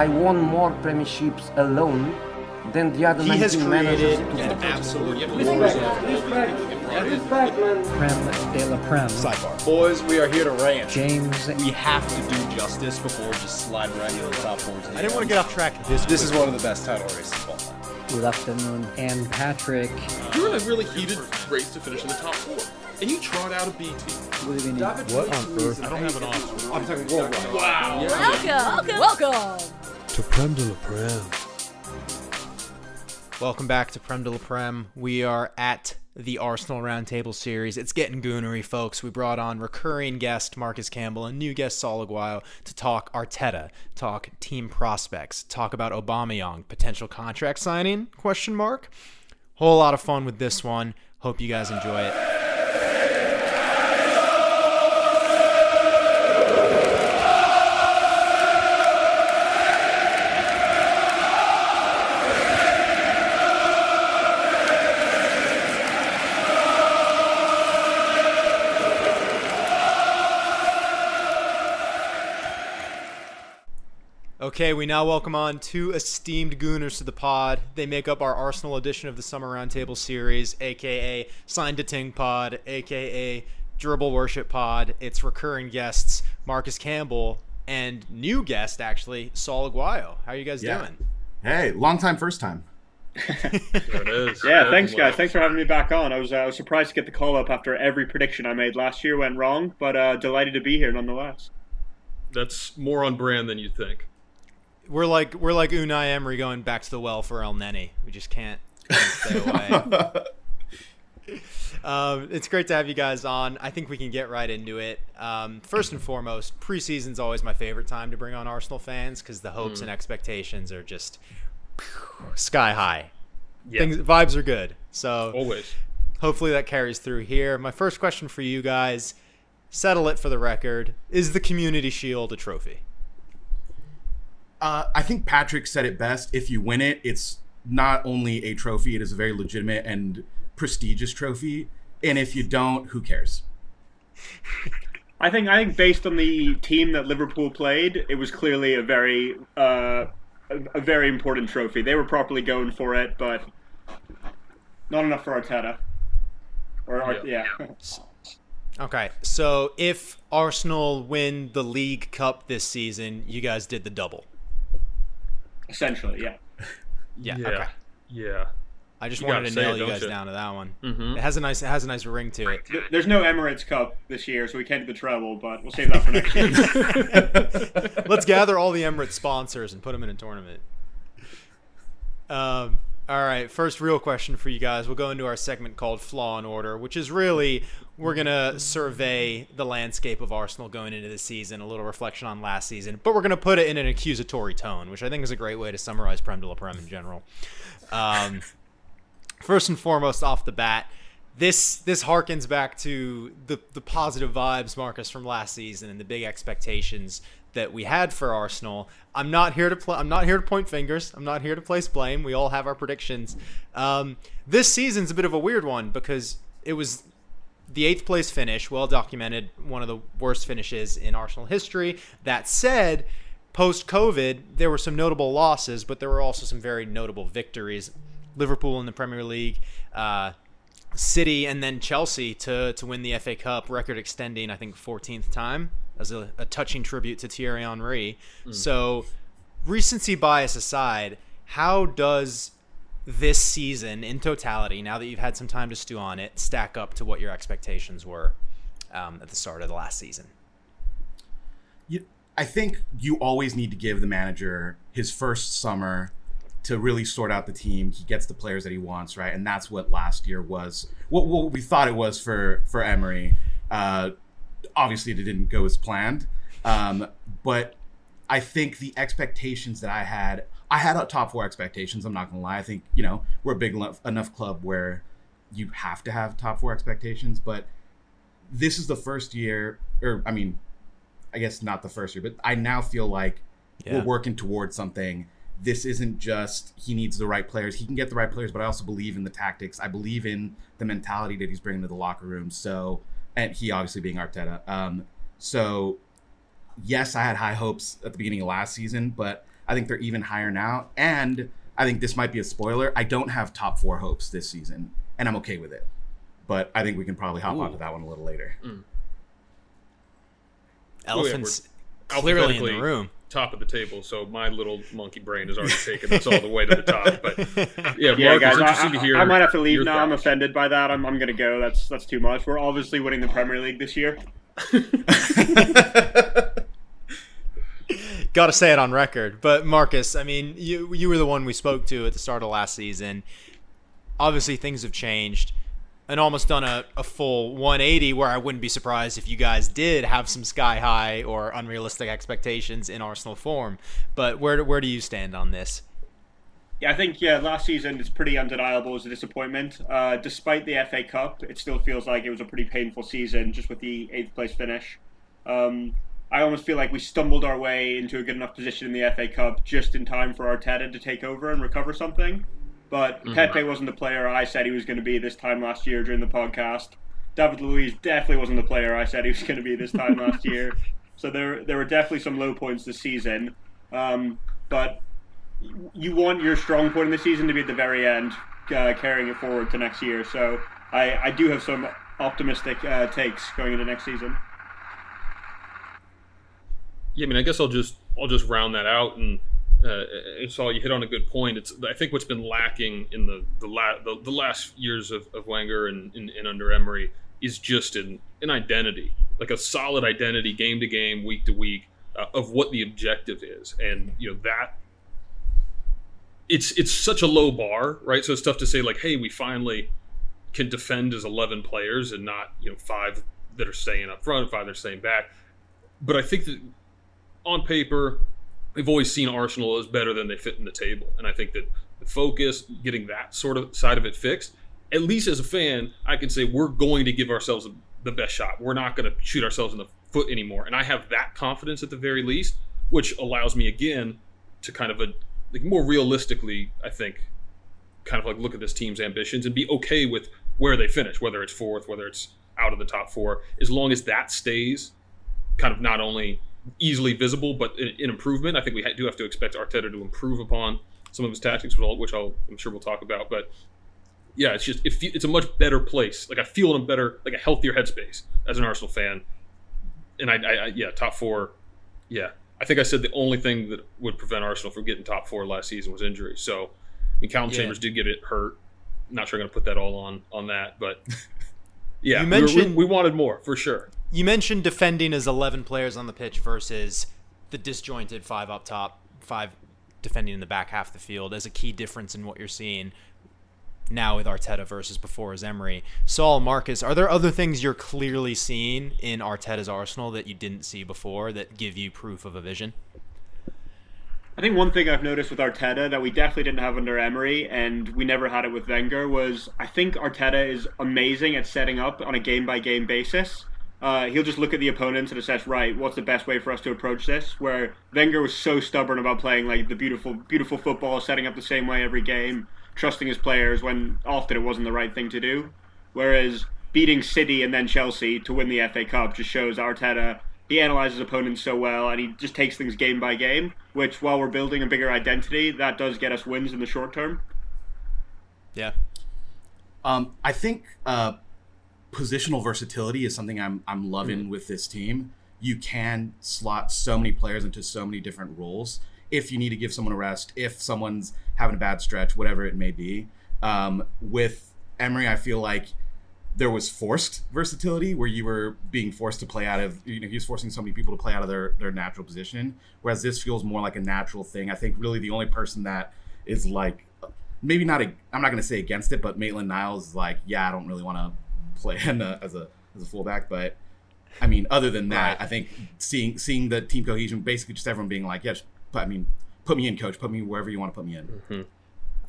I won more premierships alone than the other He 19 has managers. created an absolute Prem de la Prem. sidebar. Boys, we are here to rant. James We have to do justice before we just slide right into the top 14. I didn't want to get off track this. This is one of the best title races of all time. Good afternoon. And Patrick. You're in a really heated race to finish in the top four, and you trot out a B team. Good evening. What on earth? I don't have an officer. I'm talking worldwide. Wow. Welcome, welcome. To Prem de la Prem. Welcome back to Prem de la Prem. We are at the Arsenal Roundtable Series. It's getting goonery, folks. We brought on recurring guest Marcus Campbell and new guest Saul Aguayo to talk Arteta, talk team prospects, talk about Aubameyang, potential contract signing? Question mark. Whole lot of fun with this one. Hope you guys enjoy it. Okay, we now welcome on two esteemed gooners to the pod. They make up our Arsenal edition of the Summer Roundtable Series, aka Signed to Ting Pod, aka Dribble Worship Pod. It's recurring guests Marcus Campbell and new guest actually Saul Aguayo. How are you guys Yeah. doing? Hey, long time, first time. There it is. Yeah, thanks guys. Thanks for having me back on. I was uh, I was surprised to get the call up after every prediction I made last year went wrong, but uh, delighted to be here nonetheless. That's more on brand than you'd think. We're like we're like Unai Emery going back to the well for Elneny. We just can't, can't stay away. Um, it's great to have you guys on. I think we can get right into it. Um, first and foremost, preseason's always my favorite time to bring on Arsenal fans because the hopes and expectations are just sky high. Yeah. Things, vibes are good. So Always. hopefully that carries through here. My first question for you guys, settle it for the record: Is the Community Shield a trophy? Uh, I think Patrick said it best. If you win it, it's not only a trophy; it is a very legitimate and prestigious trophy. And if you don't, who cares? I think I think based on the team that Liverpool played, it was clearly a very uh, a, a very important trophy. They were properly going for it, but not enough for Arteta. Or Ar- yeah. Okay, so if Arsenal win the League Cup this season, you guys did the double. Essentially, yeah. Yeah. Yeah. Okay. Yeah. I just You wanted gotta say nail it, you don't guys you? down to that one. Mhm. It has a nice, it has a nice ring to it. Th- There's no Emirates Cup this year, so we can't do the treble, but we'll save that for next year. Let's gather all the Emirates sponsors and put them in a tournament. Um, all right, first real question for you guys. We'll go into our segment called Flaw in Order, which is really we're gonna survey the landscape of Arsenal going into the season, a little reflection on last season, but we're gonna put it in an accusatory tone, which I think is a great way to summarize Prem de la Prem in general. Um, first and foremost, off the bat, this this harkens back to the the positive vibes, Marcus, from last season and the big expectations that we had for Arsenal. I'm not here to I'm not here to point fingers. I'm not here to place blame. We all have our predictions. Um, this season's a bit of a weird one because it was the eighth place finish, well documented, one of the worst finishes in Arsenal history. That said, post COVID, there were some notable losses, but there were also some very notable victories. Liverpool in the Premier League, uh, City, and then Chelsea to to win the FA Cup, record extending, I think, 14th time as a, a touching tribute to Thierry Henry. So, recency bias aside, how does this season in totality, now that you've had some time to stew on it, stack up to what your expectations were um, at the start of the last season? You, I think you always need to give the manager his first summer to really sort out the team. He gets the players that he wants, right? And that's what last year was. What, what we thought it was for for Emery. Uh, obviously, it didn't go as planned. Um, but I think the expectations that I had, I had a top four expectations. I'm not gonna lie. I think you know we're a big enough, enough club where you have to have top four expectations. But this is the first year, or I mean, I guess not the first year, but I now feel like Yeah. we're working towards something. This isn't just he needs the right players. He can get the right players, but I also believe in the tactics. I believe in the mentality that he's bringing to the locker room. So, and he obviously being Arteta. Um, so, yes, I had high hopes at the beginning of last season, but I think they're even higher now. And I think this might be a spoiler. I don't have top four hopes this season, and I'm okay with it. But I think we can probably hop Ooh. onto that one a little later. Mm. Elephants we're clearly in the room. Top of the table, so my little monkey brain has already taken us all the way to the top. But yeah, Yeah, Mark, guys, it's I, interesting to I- hear. I might have to leave your now. I'm offended by that. I'm, I'm gonna go. That's that's too much. We're obviously winning the Premier League this year. Got to say it on record. But Marcus, I mean, you you were the one we spoke to at the start of last season. Obviously, things have changed, and almost done a, a full 180. Where I wouldn't be surprised if you guys did have some sky high or unrealistic expectations in Arsenal form. But where where do you stand on this? Yeah, I think yeah, last season is pretty undeniable as a disappointment. Uh, despite the FA Cup, it still feels like it was a pretty painful season just with the eighth place finish. Um, I almost feel like we stumbled our way into a good enough position in the FA Cup just in time for Arteta to take over and recover something. But Pepe wasn't the player I said he was going to be this time last year during the podcast. David Luiz definitely wasn't the player I said he was going to be this time last year. So there, there were definitely some low points this season. Um, but you want your strong point in the season to be at the very end, uh, carrying it forward to next year. So I, I do have some optimistic uh, takes going into next season. Yeah, I mean, I guess I'll just I'll just round that out, and uh, so you hit on a good point. It's I think what's been lacking in the the la- the, the last years of, of Wenger and, and, and under Emery is just an an identity, like a solid identity, game to game, week to week, uh, of what the objective is, and you know that it's it's such a low bar, right? So it's tough to say like, hey, we finally can defend as eleven players and not you know five that are staying up front, five that are staying back. But I think that on paper, we've always seen Arsenal as better than they fit in the table, and I think that the focus, getting that sort of side of it fixed, at least as a fan, I can say we're going to give ourselves the best shot. We're not going to shoot ourselves in the foot anymore, and I have that confidence at the very least, which allows me again to kind of a like more realistically, I think, kind of like look at this team's ambitions and be okay with where they finish, whether it's fourth, whether it's out of the top four, as long as that stays kind of not only easily visible but an an improvement. I think we do have to expect Arteta to improve upon some of his tactics, which, I'll, which I'll, I'm sure we'll talk about. But yeah, it's just it it's a much better place. Like I feel in a better, like a healthier headspace as an Arsenal fan. And I, I, I yeah, top four. Yeah, I think I said the only thing that would prevent Arsenal from getting top four last season was injury. So, I mean, Callum Yeah. Chambers did get it hurt. Not sure I'm going to put that all on on that, but yeah, You we were- we- mentioned- we wanted more for sure. You mentioned defending as 11 players on the pitch versus the disjointed five up top, five defending in the back half of the field as a key difference in what you're seeing now with Arteta versus before as Emery. Saul, Marcus, are there other things you're clearly seeing in Arteta's Arsenal that you didn't see before that give you proof of a vision? I think one thing I've noticed with Arteta that we definitely didn't have under Emery, and we never had it with Wenger, was I think Arteta is amazing at setting up on a game by game basis. Uh, he'll just look at the opponents and assess, right, what's the best way for us to approach this? Where Wenger was so stubborn about playing like the beautiful, beautiful football, setting up the same way every game, trusting his players when often it wasn't the right thing to do. Whereas beating City and then Chelsea to win the FA Cup just shows Arteta he analyzes opponents so well and he just takes things game by game. Which, while we're building a bigger identity, that does get us wins in the short term. Yeah. Um, I think uh, positional versatility is something I'm I'm loving with this team. You can slot so many players into so many different roles. If you need to give someone a rest, if someone's having a bad stretch, whatever it may be. Um, with Emery, I feel like there was forced versatility where you were being forced to play out of you know he was forcing so many people to play out of their their natural position whereas this feels more like a natural thing i think really the only person that is like maybe not a, i'm not going to say against it but maitland niles is like yeah i don't really want to play in a, as a as a fullback but i mean other than that Right. i think seeing seeing the team cohesion basically just everyone being like yeah just i mean put me in coach put me wherever you want to put me in and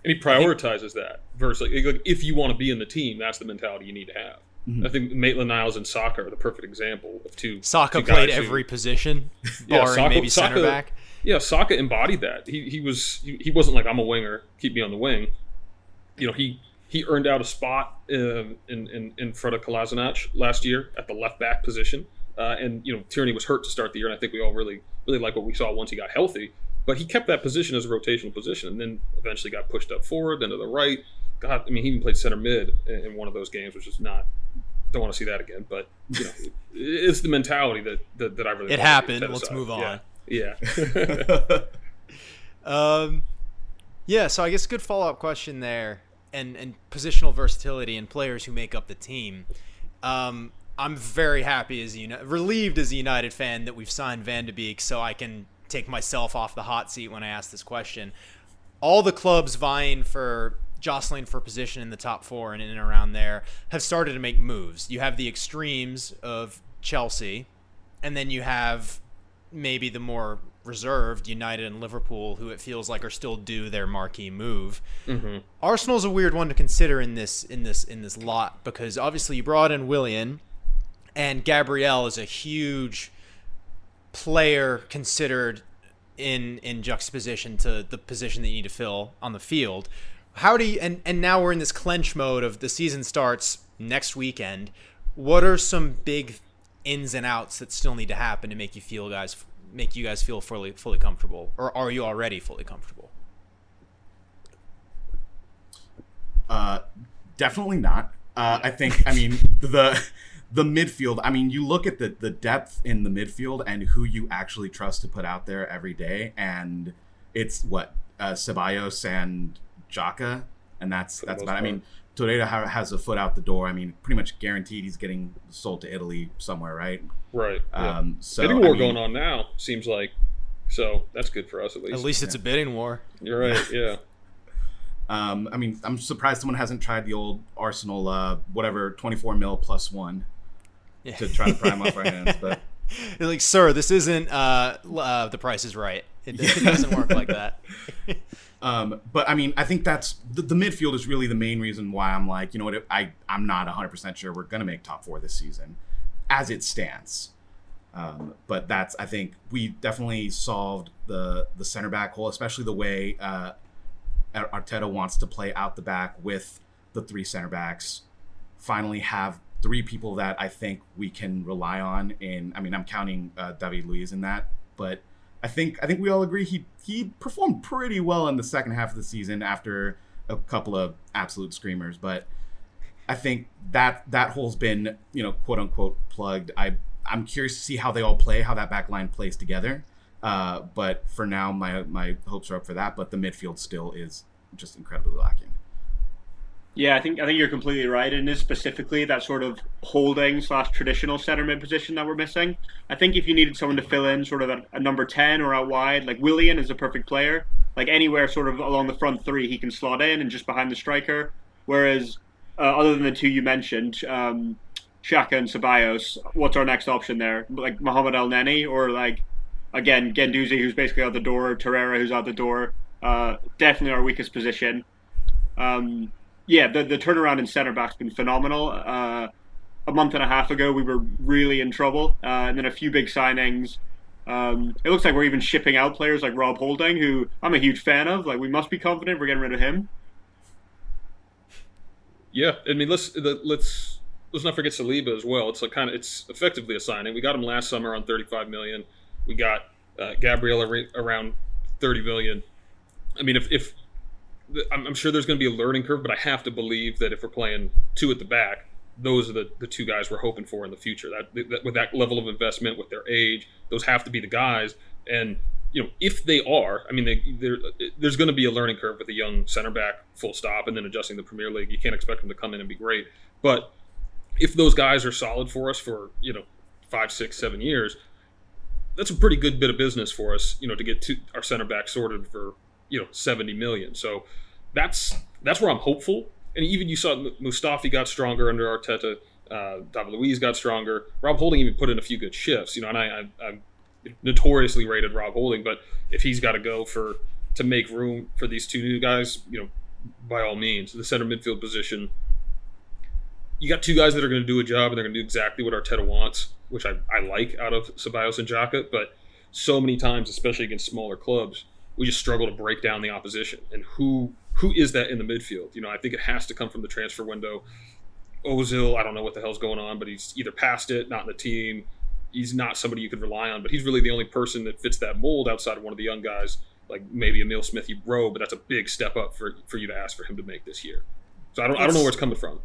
he prioritizes that versus like, like if you want to be in the team, that's the mentality you need to have. Mm-hmm. I think Maitland Niles and Saka are the perfect example of two. Saka two played guys who- every position, Yeah, barring Saka- maybe Saka- center back. Yeah, Saka embodied that. He he was he, he wasn't like I'm a winger, keep me on the wing. You know he he earned out a spot um, in, in in front of Kolasinac last year at the left back position, uh, and you know Tierney was hurt to start the year, and I think we all really really like what we saw once he got healthy. but he kept that position as a rotational position, and then eventually got pushed up forward, then to the right. God, I mean, he even played center mid in, one of those games, which is not. Don't want to see that again, but you know, it's the mentality that that, that I really. It happened. Let's aside. move on. Yeah. yeah. Um, yeah, so I guess good follow up question there, and and positional versatility and players who make up the team. Um, I'm very happy as a Uni- relieved as a United fan that we've signed Van de Beek, so I can take myself off the hot seat when I ask this question. All the clubs vying for jostling for position in the top four and in and around there have started to make moves. You have the extremes of Chelsea, and then you have maybe the more reserved United and Liverpool, who it feels like are still due their marquee move. hmm Arsenal's a weird one to consider in this in this in this lot because obviously you brought in Willian, and Gabriel is a huge player considered in in juxtaposition to the position that you need to fill on the field. How do you and and now we're in this clench mode of the season starts next weekend. What are some big ins and outs that still need to happen to make you feel guys make you guys feel fully fully comfortable or are you already fully comfortable? Uh, definitely not. Uh, I think. I mean the the midfield. I mean, you look at the the depth in the midfield and who you actually trust to put out there every day, and it's what uh, Ceballos and Xhaka, and that's that's most about. I mean, Torreira ha- has a foot out the door. I mean, pretty much guaranteed he's getting sold to Italy somewhere, right? Right. Yeah. Um, so Bidding I war mean, going on now seems like, so that's good for us at least. At least it's a bidding war. You're right. Yeah. Um, I mean, I'm surprised someone hasn't tried the old Arsenal, uh, whatever, 24 mil plus one Yeah. to try to prime off our hands. But They're like, sir, this isn't uh, uh, the price is right. It, it doesn't work like that. Um, but I mean, I think that's the, the midfield is really the main reason why I'm like, you know what, I I'm not 100 percent sure we're gonna make top four this season, as it stands. Um, but that's I think we definitely solved the the center back hole, especially the way uh, Ar- Arteta wants to play out the back with the three center backs. Finally, have three people that I think we can rely on. In I mean, I'm counting uh, David Luiz in that, but I think I think we all agree he he performed pretty well in the second half of the season after a couple of absolute screamers. But I think that that hole's been you know quote unquote plugged. I I'm curious to see how they all play, how that back line plays together. Uh, but for now, my my hopes are up for that. But the midfield still is just incredibly lacking. Yeah, I think I think you're completely right. And is specifically that sort of holding slash traditional center mid position that we're missing. I think if you needed someone to fill in sort of a, a number ten or out wide, like Willian is a perfect player. Like anywhere sort of along the front three, he can slot in and just behind the striker. Whereas uh, other than the two you mentioned, um, Xhaka and Ceballos, what's our next option there? Like Mohamed Elneny or like again Guendouzi, who's basically out the door, Torreira, who's out the door. Uh, definitely our weakest position. Um, yeah, the, the turnaround in centre back's been phenomenal. Uh, a month and a half ago, we were really in trouble, uh, and then a few big signings. Um, it looks like we're even shipping out players like Rob Holding, who I'm a huge fan of. Like, we must be confident we're getting rid of him. Yeah, I mean, let's let's let's not forget Saliba as well. It's like kind of it's effectively a signing. We got him last summer on 35 million. We got uh, Gabriel around 30 million. I mean, if, if I'm, I'm sure there's going to be a learning curve, but I have to believe that if we're playing two at the back, those are the, the two guys we're hoping for in the future. That, that with that level of investment, with their age, those have to be the guys. And you know, if they are, I mean, they, there's going to be a learning curve with a young center back, full stop, and then adjusting the Premier League. You can't expect them to come in and be great. But if those guys are solid for us for you know five, six, seven years, that's a pretty good bit of business for us. You know, to get to our center back sorted for you know 70 million. So that's that's where I'm hopeful. And even you saw Mustafi got stronger under Arteta. Uh, David Luiz got stronger. Rob Holding even put in a few good shifts. You know, and I, I, I notoriously rated Rob Holding, but if he's got to go for to make room for these two new guys, you know, by all means, the center midfield position. You got two guys that are going to do a job and they're going to do exactly what Arteta wants, which I, I like out of Ceballos and Xhaka. But so many times, especially against smaller clubs, we just struggle to break down the opposition. And who who is that in the midfield? You know, I think it has to come from the transfer window. Ozil, I don't know what the hell's going on, but he's either past it, not in the team. He's not somebody you could rely on, but he's really the only person that fits that mold outside of one of the young guys like maybe Emile Smith Rowe, but that's a big step up for for you to ask for him to make this year. So I don't I don't know where it's coming from.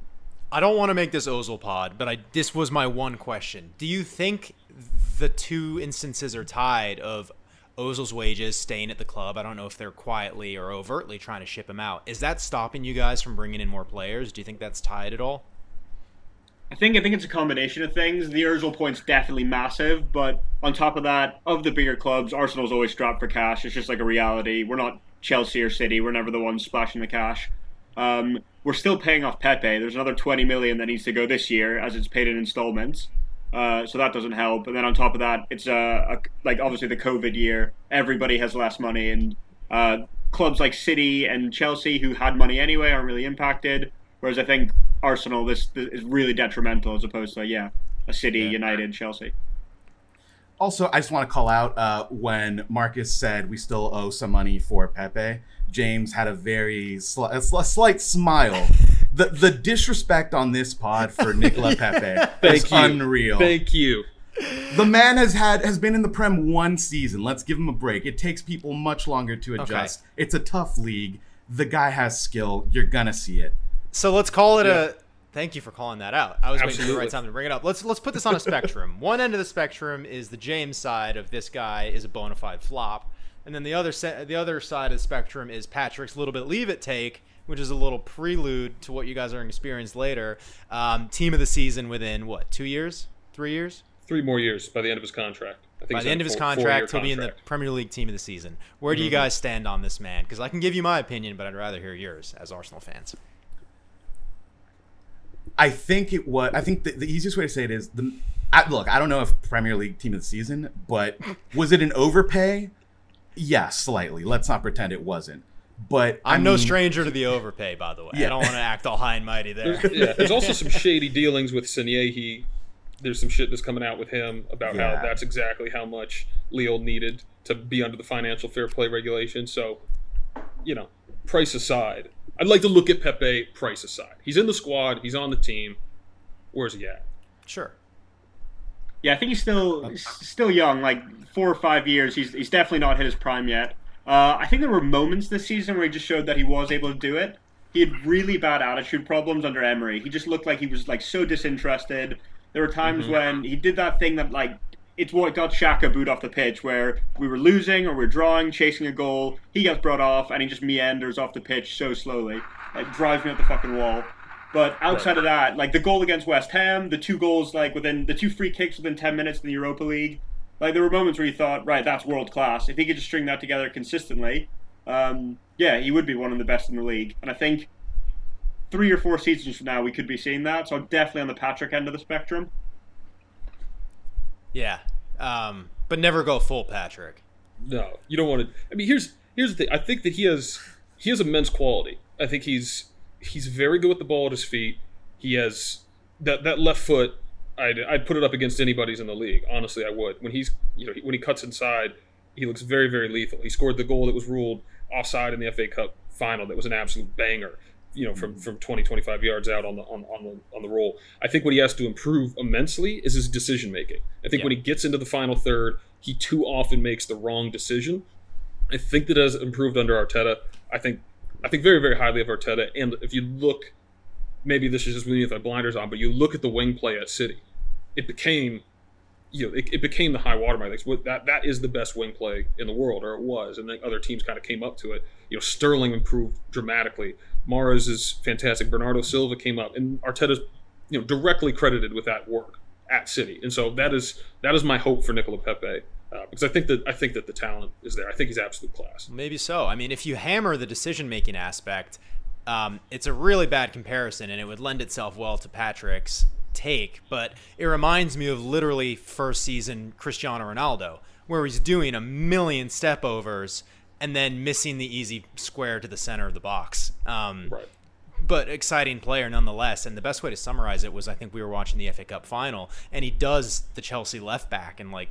I don't want to make this Ozil pod, but I this was my one question. Do you think the two instances are tied of Ozil's wages staying at the club? I don't know if they're quietly or overtly trying to ship him out. Is that stopping you guys from bringing in more players? Do you think that's tied at all? I think I think it's a combination of things. The Ozil point's definitely massive, but on top of that, of the bigger clubs, Arsenal's always strapped for cash. It's just like a reality. We're not Chelsea or City. We're never the ones splashing the cash. Um, we're still paying off Pepe. There's another 20 million that needs to go this year, as it's paid in installments. Uh, so that doesn't help. And then on top of that, it's uh, a, like obviously the COVID year. Everybody has less money, and uh, clubs like City and Chelsea, who had money anyway, aren't really impacted. Whereas I think Arsenal, this, this is really detrimental as opposed to yeah, a City, yeah. United, Chelsea. Also, I just want to call out uh, when Marcus said we still owe some money for Pepe. James had a very sli- a, sl- a slight smile. The the disrespect on this pod for Nicola Pepe is you. unreal. Thank you. The man has had has been in the Prem one season. Let's give him a break. It takes people much longer to adjust. Okay. It's a tough league. The guy has skill. You're gonna see it. So let's call it yeah. a. Thank you for calling that out. I was Absolutely. waiting for the right time to bring it up. Let's let's put this on a spectrum. One end of the spectrum is the James side of this guy is a bona fide flop, and then the other se- the other side of the spectrum is Patrick's little bit leave it take, which is a little prelude to what you guys are going to experience later. Um, team of the season within what two years, three years, three more years by the end of his contract. by the end of his contract, he'll be in the Premier League team of the season. Where do mm-hmm. you guys stand on this man? Because I can give you my opinion, but I'd rather hear yours as Arsenal fans. I think it was. I think the, the easiest way to say it is the. I, look, I don't know if Premier League team of the season, but was it an overpay? Yeah, slightly. Let's not pretend it wasn't. But I'm I mean, no stranger to the overpay, by the way. Yeah. I don't want to act all high and mighty there. There's, yeah, there's also some shady dealings with Sanllehi. There's some shit that's coming out with him about yeah. how that's exactly how much Leo needed to be under the financial fair play regulation. So, you know, price aside, I'd like to look at Pepe price aside. He's in the squad. He's on the team. Where's he at? Sure. Yeah, I think he's still um, still young, like four or five years. He's he's definitely not hit his prime yet. Uh, I think there were moments this season where he just showed that he was able to do it. He had really bad attitude problems under Emery. He just looked like he was like so disinterested. There were times mm-hmm. when he did that thing that like it's what got Xhaka booed off the pitch, where we were losing or we are drawing, chasing a goal. He gets brought off and he just meanders off the pitch so slowly. It drives me up the fucking wall. But outside of that, like the goal against West Ham, the two goals like within the two free kicks within ten minutes in the Europa League, like there were moments where you thought, right, that's world class. If he could just string that together consistently, um, yeah, he would be one of the best in the league. And I think three or four seasons from now, we could be seeing that. So I'm definitely on the Patrick end of the spectrum. Yeah, um, but never go full Patrick. No, you don't want to. I mean, here's here's the thing. I think that he has he has immense quality. I think he's he's very good with the ball at his feet. He has that that left foot. I'd, I'd put it up against anybody's in the league. Honestly, I would. When he's you know when he cuts inside, he looks very very lethal. He scored the goal that was ruled offside in the FA Cup final. That was an absolute banger you know from mm-hmm. from 20 25 yards out on the on, on the on the roll i think what he has to improve immensely is his decision making i think yeah. when he gets into the final third he too often makes the wrong decision i think that has improved under arteta i think i think very very highly of arteta and if you look maybe this is just me with my blinders on but you look at the wing play at city it became you know, it, it became the high watermark. Like, that that is the best wing play in the world, or it was, and then other teams kind of came up to it. You know, Sterling improved dramatically. Mahrez is fantastic. Bernardo Silva came up, and Arteta's you know directly credited with that work at City, and so that is that is my hope for Nicola Pepe. Uh, because I think that I think that the talent is there. I think he's absolute class. Maybe so. I mean, if you hammer the decision making aspect, um, it's a really bad comparison, and it would lend itself well to Patrick's take. But it reminds me of literally first season Cristiano Ronaldo, where he's doing a million step overs and then missing the easy square to the center of the box. Um, right. But exciting player nonetheless. And the best way to summarize it was I think we were watching the FA Cup final, and he does the Chelsea left back and like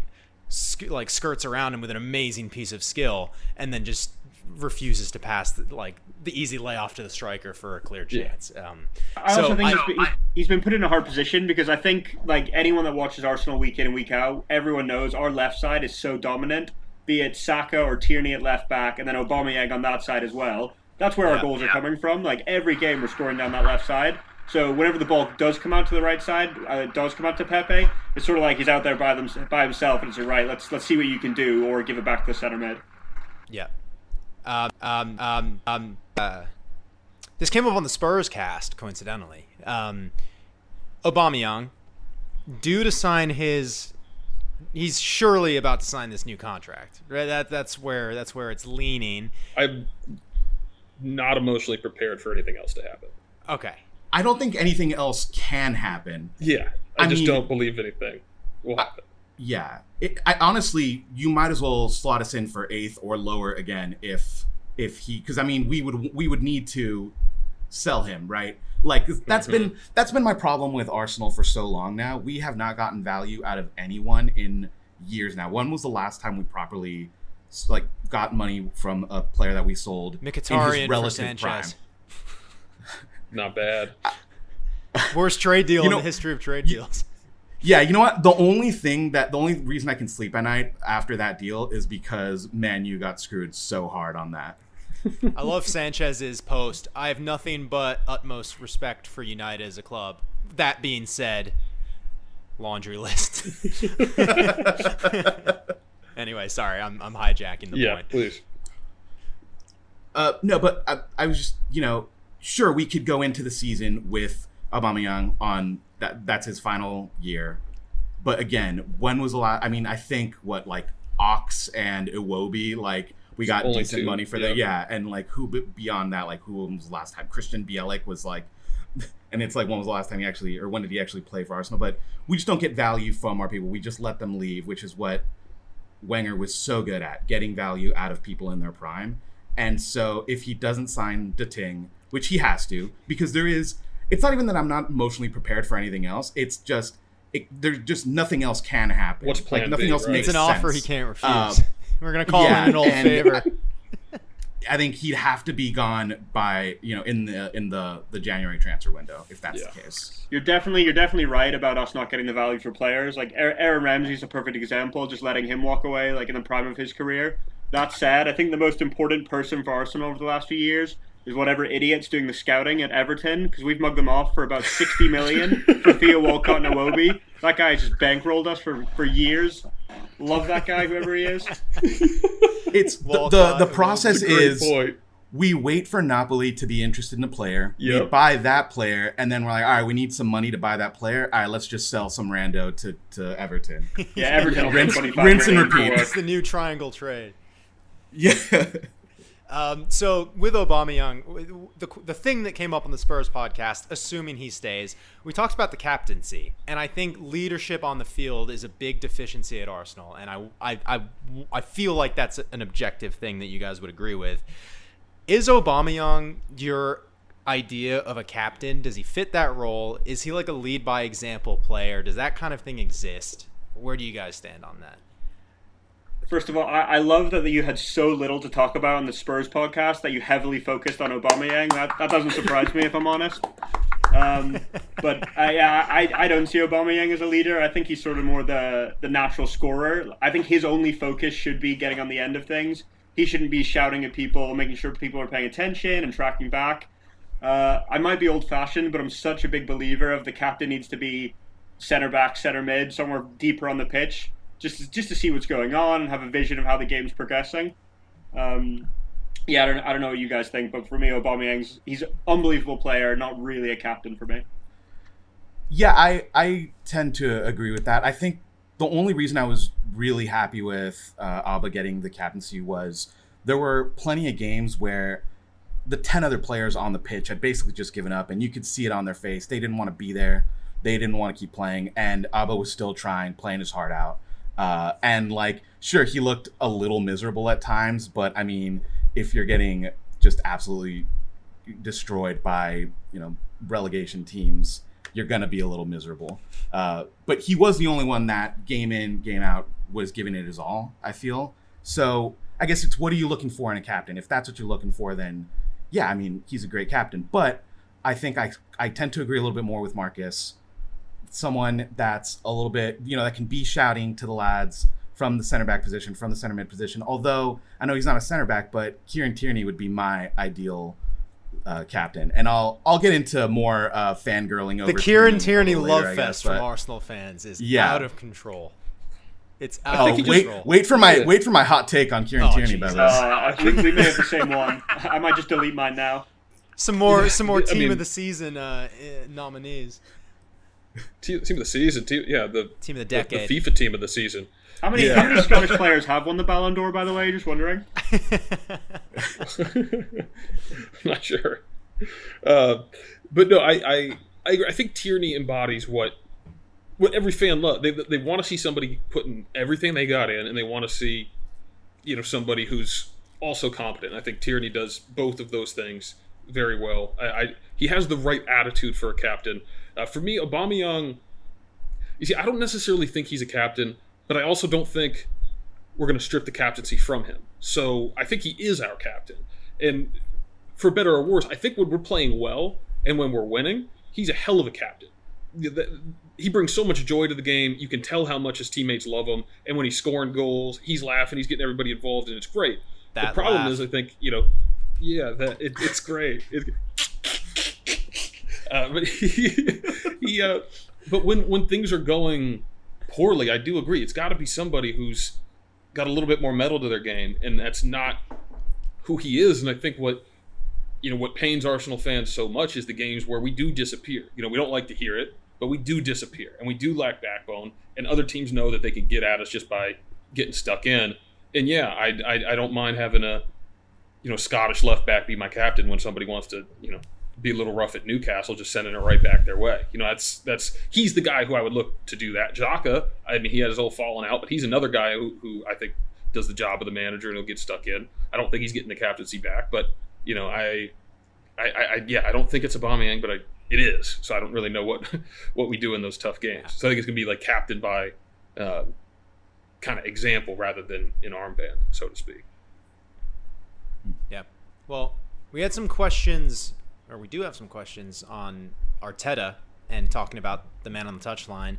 sk- like skirts around him with an amazing piece of skill, and then just refuses to pass the, like the easy layoff to the striker for a clear chance. Yeah. Um, I so also think I, he's, been, he's been put in a hard position because I think like anyone that watches Arsenal week in and week out, everyone knows our left side is so dominant be it Saka or Tierney at left back, and then Aubameyang on that side as well. That's where our Yeah. goals are coming from. Like every game, we're scoring down that left side. So whenever the ball does come out to the right side, uh, it does come out to Pepe. It's sort of like he's out there by them by himself, and it's like, right. Let's let's see what you can do, or give it back to the center mid. Yeah. Um, um, um, um, uh, this came up on the Spurs cast, coincidentally. Um, Aubameyang, due to sign his, he's surely about to sign this new contract. Right? That that's where that's where it's leaning. I'm not emotionally prepared for anything else to happen. Okay. I don't think anything else can happen. Yeah, I, I just mean- don't believe anything will happen. Yeah, it, I honestly, you might as well slot us in for eighth or lower again if if he, because I mean, we would we would need to sell him, right? Like that's mm-hmm. been that's been my problem with Arsenal for so long now. We have not gotten value out of anyone in years now. When was the last time we properly like got money from a player that we sold in his Mkhitaryan for relative Sanchez. Not bad. Worst trade deal You in the history of trade deals. Yeah, you know what? The only thing that the only reason I can sleep at night after that deal is because Man you got screwed so hard on that. I love Sanchez's post. I have nothing but utmost respect for United as a club. That being said, laundry list. anyway, sorry, I'm, I'm hijacking the yeah, point. please. Uh, no, but I, I was just, you know, sure we could go into the season with Aubameyang on that. That's his final year. But again, when was the last? I mean, I think what like Ox and Iwobi, like we got Only decent two, money for yeah. that. Yeah, and like who beyond that? Like who was the last time? Krystian Bielik was like, and it's like when was the last time he actually, or when did he actually play for Arsenal? But we just don't get value from our people. We just let them leave, which is what Wenger was so good at getting value out of people in their prime. And so if he doesn't sign Dating, which he has to, because there is, it's not even that I'm not emotionally prepared for anything else. It's just, it, there's just nothing else can happen. What's like nothing B, else right? makes It's an offer he can't refuse. Um, We're gonna call yeah, him an old and- favor. I think he'd have to be gone by you know in the in the the January transfer window if that's Yeah. the case. You're definitely you're definitely right about us not getting the value for players. Like Aaron Aaron Ramsey's a perfect example, just letting him walk away like in the prime of his career. That said, I think the most important person for Arsenal over the last few years is whatever idiot's doing the scouting at Everton because we've mugged them off for about sixty million for Theo Walcott and Iwobi. That guy just bankrolled us for for years. Love that guy, whoever he is. It's the the, the process is point. we wait for Napoli to be interested in a player. We buy that player, and then we're like, all right, we need some money to buy that player. All right, let's just sell some rando to, to Everton. Yeah, Everton. will Rinse- rinse and repeat. it. it's the new triangle trade. yeah. Um, so with Aubameyang, w- the the thing that came up on the Spurs podcast, assuming he stays, we talked about the captaincy, and I think leadership on the field is a big deficiency at Arsenal, and I I I, I feel like that's an objective thing that you guys would agree with. Is Aubameyang your idea of a captain? Does he fit that role? Is he like a lead by example player? Does that kind of thing exist? Where do you guys stand on that? First of all, I, I love that you had so little to talk about on the Spurs podcast that you heavily focused on Aubameyang. That that doesn't surprise me if I'm honest. Um, but I, I I don't see Aubameyang as a leader. I think he's sort of more the the natural scorer. I think his only focus should be getting on the end of things. He shouldn't be shouting at people, making sure people are paying attention and tracking back. Uh, I might be old fashioned, but I'm such a big believer of the captain needs to be center back, center mid, somewhere deeper on the pitch, just just to see what's going on and have a vision of how the game's progressing. Um, yeah, I don't, I don't know what you guys think, but for me, Aubameyang's he's an unbelievable player, not really a captain for me. Yeah, I I tend to agree with that. I think the only reason I was really happy with uh, Auba getting the captaincy was there were plenty of games where the 10 other players on the pitch had basically just given up and you could see it on their face. They didn't want to be there. They didn't want to keep playing and Auba was still trying, playing his heart out. Uh, and like, sure, he looked a little miserable at times, but I mean, if you're getting just absolutely destroyed by, you know, relegation teams, you're gonna be a little miserable. Uh, but he was the only one that game in, game out was giving it his all. I feel so. I guess it's what are you looking for in a captain? If that's what you're looking for, then yeah, I mean he's a great captain. But I think I I tend to agree a little bit more with Marcus. Someone that's a little bit you know that can be shouting to the lads from the center back position, from the center mid position. Although I know he's not a center back, but Kieran Tierney would be my ideal uh, captain. And I'll I'll get into more uh, fangirling over The Kieran Tierney Tierney a little love guess, fest from but- Arsenal fans is Yeah. out of control. It's out Oh, of he wait, control. wait for my Yeah. wait for my hot take on Kieran Oh, Tierney. By the Uh, way, I think we may have the same one. I might just delete mine now. Some more, some more I team mean- of the season uh, eh, nominees. Team, team of the season, team, yeah, the Team of the the, the decade. FIFA team of the season. How many how many Scottish players have won the Ballon d'Or? By the way, just wondering. I'm not sure. Uh, but no, I, I, I, agree. I think Tierney embodies what what every fan loves. They, they want to see somebody putting everything they got in, and they want to see, you know, somebody who's also competent. I think Tierney does both of those things very well. I, I he has the right attitude for a captain. Uh, for me, Aubameyang. You see, I don't necessarily think he's a captain, but I also don't think we're going to strip the captaincy from him. So I think he is our captain. And for better or worse, I think when we're playing well and when we're winning, he's a hell of a captain. He brings so much joy to the game. You can tell how much his teammates love him. And when he's scoring goals, he's laughing. He's getting everybody involved, and it's great. That the problem laugh. is, I think you know, yeah, that it, it's great. It, uh, but he, he uh, but when when things are going poorly, I do agree. It's got to be somebody who's got a little bit more metal to their game, and that's not who he is. And I think what you know what pains Arsenal fans so much is the games where we do disappear. You know, we don't like to hear it, but we do disappear, and we do lack backbone. And other teams know that they can get at us just by getting stuck in. And yeah, I I, I don't mind having a you know Scottish left back be my captain when somebody wants to you know be a little rough at Newcastle, just sending it right back their way. You know, that's that's he's the guy who I would look to do that. Xhaka, I mean, he had his old falling out, but he's another guy who, who I think does the job of the manager and he'll get stuck in. I don't think he's getting the captaincy back, but you know, I, I, I, yeah, I don't think it's a Aubameyang, but I, it is. So I don't really know what what we do in those tough games. So I think it's gonna be like captain by uh, kind of example rather than an armband, so to speak. Yeah. Well, we had some questions, or we do have some questions on Arteta and talking about the man on the touchline.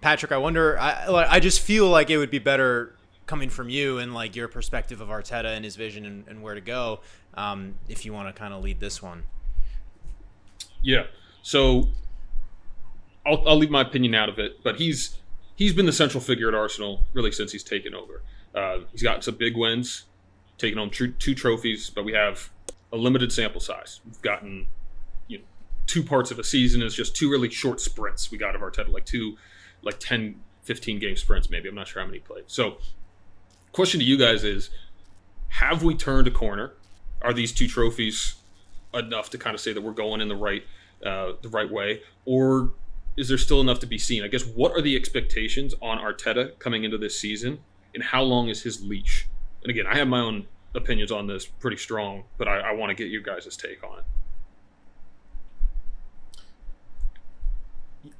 Patrick, I wonder. I I just feel like it would be better coming from you and like your perspective of Arteta and his vision and, and where to go. Um, if you want to kind of lead this one. Yeah. So I'll, I'll leave my opinion out of it, but he's he's been the central figure at Arsenal really since he's taken over. Uh, he's gotten some big wins, taken home tr- two trophies, but we have a limited sample size. We've gotten you know two parts of a season is just two really short sprints we got of Arteta, like two like 10, 15 game sprints maybe. I'm not sure how many played. So question to you guys is have we turned a corner? Are these two trophies enough to kind of say that we're going in the right uh, the right way, or is there still enough to be seen? I guess what are the expectations on Arteta coming into this season, and how long is his leash? And again, I have my own opinions on this pretty strong, but I, I want to get you guys' take on it.